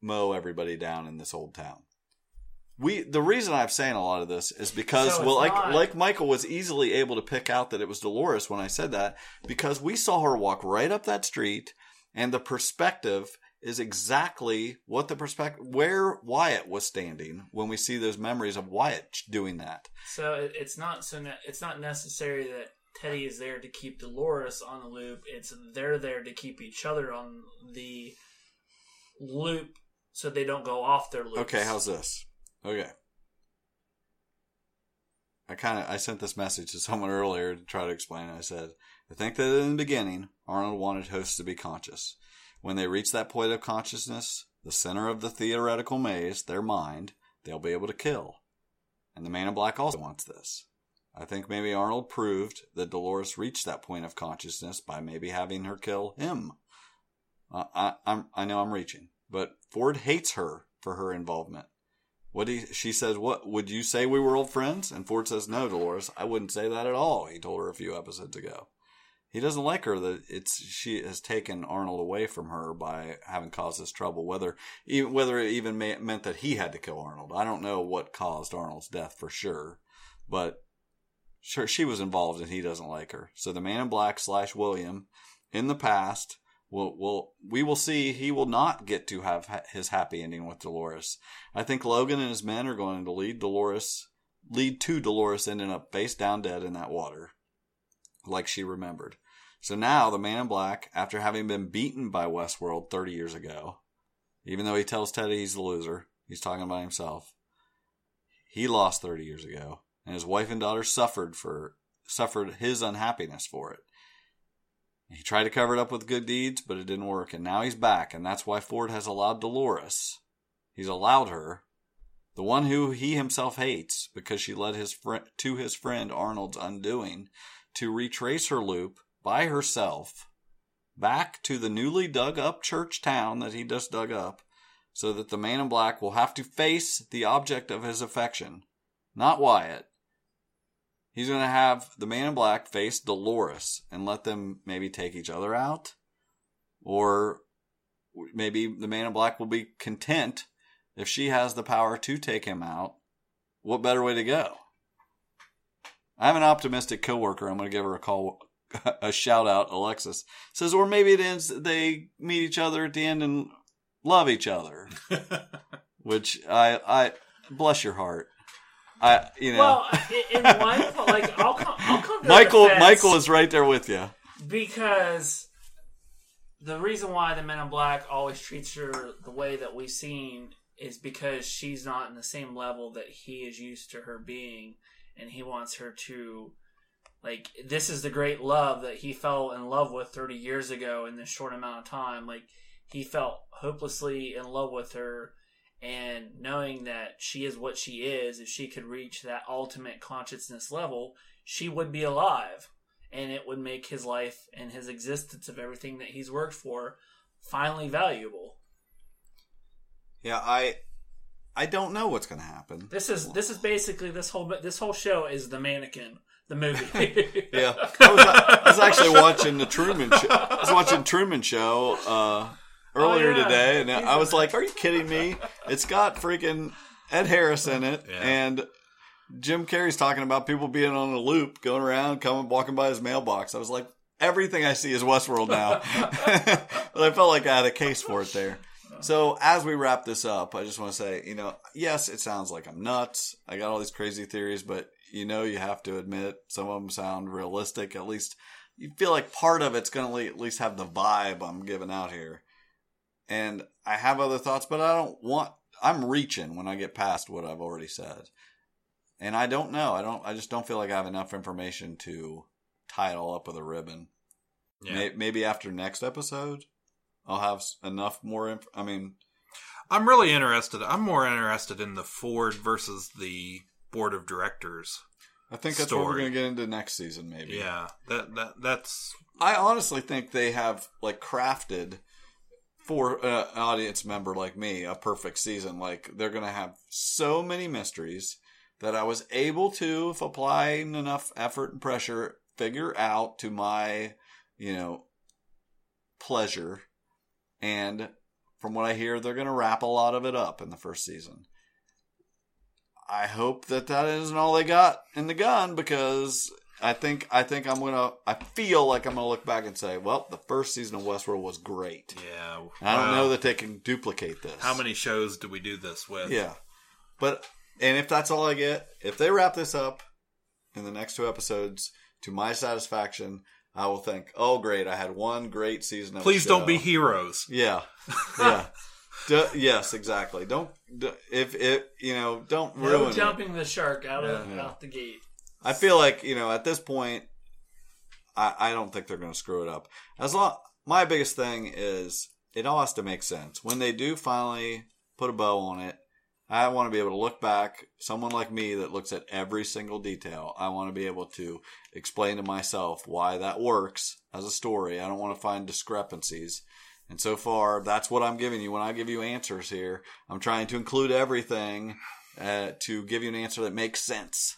mow everybody down in this old town. We the reason I'm saying a lot of this is because So well like not- like Michael was easily able to pick out that it was Dolores when I said that because we saw her walk right up that street and the perspective is exactly what the perspective where Wyatt was standing when we see those memories of Wyatt doing that. So it's not so ne- it's not necessary that Teddy is there to keep Dolores on the loop. It's they're there to keep each other on the loop so they don't go off their loop. Okay, how's this? Okay. I kind of I sent this message to someone earlier to try to explain it. I said, I think that in the beginning, Arnold wanted hosts to be conscious. When they reach that point of consciousness, the center of the theoretical maze, their mind, they'll be able to kill. And the Man in Black also wants this. I think maybe Arnold proved that Dolores reached that point of consciousness by maybe having her kill him. Uh, I, I'm, I know I'm reaching, but Ford hates her for her involvement. What he, she says, what would you say we were old friends? And Ford says, no, Dolores, I wouldn't say that at all. He told her a few episodes ago. He doesn't like her that it's she has taken Arnold away from her by having caused this trouble. Whether even whether it even may, meant that he had to kill Arnold, I don't know what caused Arnold's death for sure, but sure she was involved and he doesn't like her. So the Man in Black slash William in the past will will we will see he will not get to have ha- his happy ending with Dolores. I think Logan and his men are going to lead Dolores lead to Dolores ending up face down dead in that water, like she remembered. So now the Man in Black, after having been beaten by Westworld 30 years ago, even though he tells Teddy he's the loser, he's talking about himself. He lost 30 years ago, and his wife and daughter suffered for suffered his unhappiness for it. He tried to cover it up with good deeds, but it didn't work, and now he's back, and that's why Ford has allowed Dolores. He's allowed her, the one who he himself hates, because she led his friend to his friend Arnold's undoing, to retrace her loop by herself back to the newly dug up church town that he just dug up, so that the man in black will have to face the object of his affection, not Wyatt. He's going to have the man in black face Dolores and let them maybe take each other out. Or maybe the man in black will be content if she has the power to take him out. What better way to go? I have an optimistic coworker. I'm going to give her a call, a shout out. Alexis says, or maybe it ends. They meet each other at the end and love each other. Which I, I bless your heart. I, you know, Well, in, in one, like I'll come, I'll come to Michael, the Michael is right there with you. because the reason why the Men in Black always treats her the way that we've seen is because she's not in the same level that he is used to her being, and he wants her to. Like this is the great love that he fell in love with 30 years ago in this short amount of time. Like he felt hopelessly in love with her, and knowing that she is what she is, if she could reach that ultimate consciousness level, she would be alive. And it would make his life and his existence of everything that he's worked for finally valuable. Yeah, I, I don't know what's going to happen. This is this is basically this whole this whole show is the mannequin, the movie. Yeah, I was, I was actually watching the Truman. Show. I was watching Truman Show uh, earlier Oh, yeah. today, and He's I was a- like, "Are you kidding me?" It's got freaking Ed Harris in it, Yeah. and Jim Carrey's talking about people being on a loop, going around, coming, walking by his mailbox. I was like, everything I see is Westworld now, but I felt like I had a case for it there. So as we wrap this up, I just want to say, you know, yes, it sounds like I'm nuts. I got all these crazy theories, but you know, you have to admit some of them sound realistic. At least you feel like part of it's going to at least have the vibe I'm giving out here. And I have other thoughts, but I don't want, I'm reaching when I get past what I've already said. and I don't know. I don't. I just don't feel like I have enough information to tie it all up with a ribbon. Yeah. May- Maybe after next episode, I'll have enough more. Inf- I mean, I'm really interested. I'm more interested in the Ford versus the board of directors. I think that's what we're going to get into next season. Maybe. Yeah, that that that's I honestly think they have like crafted for uh, an audience member like me a perfect season. Like they're going to have so many mysteries that I was able to, if applying enough effort and pressure, figure out to my, you know, pleasure. And from what I hear, they're going to wrap a lot of it up in the first season. I hope that that isn't all they got in the gun because I think I think I'm gonna I feel like I'm gonna look back and say, well, the first season of Westworld was great. yeah. I don't know that they can duplicate this. How many shows do we do this with? Yeah, but and if that's all I get, if they wrap this up in the next two episodes to my satisfaction, I will think, oh great, I had one great season. Please don't be heroes. Yeah, yeah. D- yes, exactly. Don't d- if it you know don't No ruin it. jumping the shark out of Yeah. out the gate. I feel like you know at this point, I, I don't think they're going to screw it up. As long my biggest thing is it all has to make sense when they do finally put a bow on it. I want to be able to look back. Someone like me that looks at every single detail. I want to be able to explain to myself why that works as a story. I don't want to find discrepancies. And so far, that's what I'm giving you when I give you answers here. I'm trying to include everything uh, to give you an answer that makes sense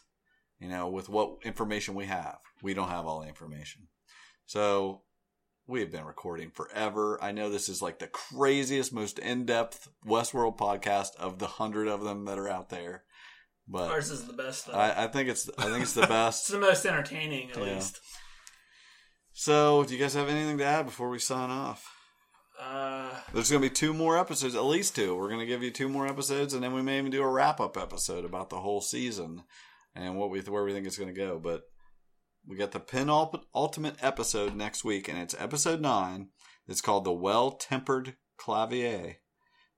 you know, with what information we have. We don't have all the information. So we have been recording forever. I know this is like the craziest, most in depth Westworld podcast of the hundred of them that are out there. But Ours is the best. Though. I, I think it's I think it's the best. it's the most entertaining, at Yeah. least. So do you guys have anything to add before we sign off? Uh, There's going to be two more episodes, at least two. We're going to give you two more episodes, and then we may even do a wrap up episode about the whole season and what we where we think it's going to go. But we got the penultimate episode next week, and it's episode nine. It's called the Well Tempered Clavier,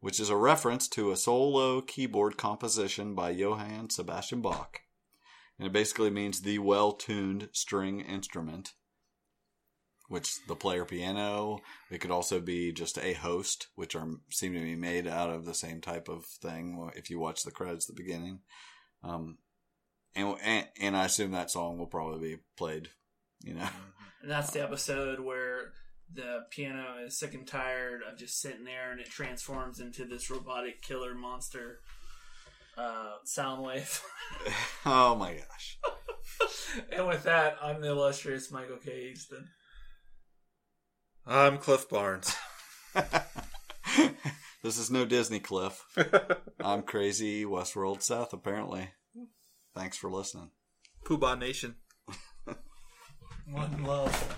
which is a reference to a solo keyboard composition by Johann Sebastian Bach, and it basically means the well tuned string instrument which the player piano. It could also be just a host, which are seem to be made out of the same type of thing. If you watch the credits at the beginning, um, and and, and I assume that song will probably be played. You know, and that's the episode where the piano is sick and tired of just sitting there, and it transforms into this robotic killer monster uh, sound wave. oh my gosh, and with that, I'm the illustrious Michael K. Easton. I'm Cliff Barnes. this is no Disney Cliff. I'm crazy Westworld Seth. Apparently, thanks for listening. Poobah Nation. One love.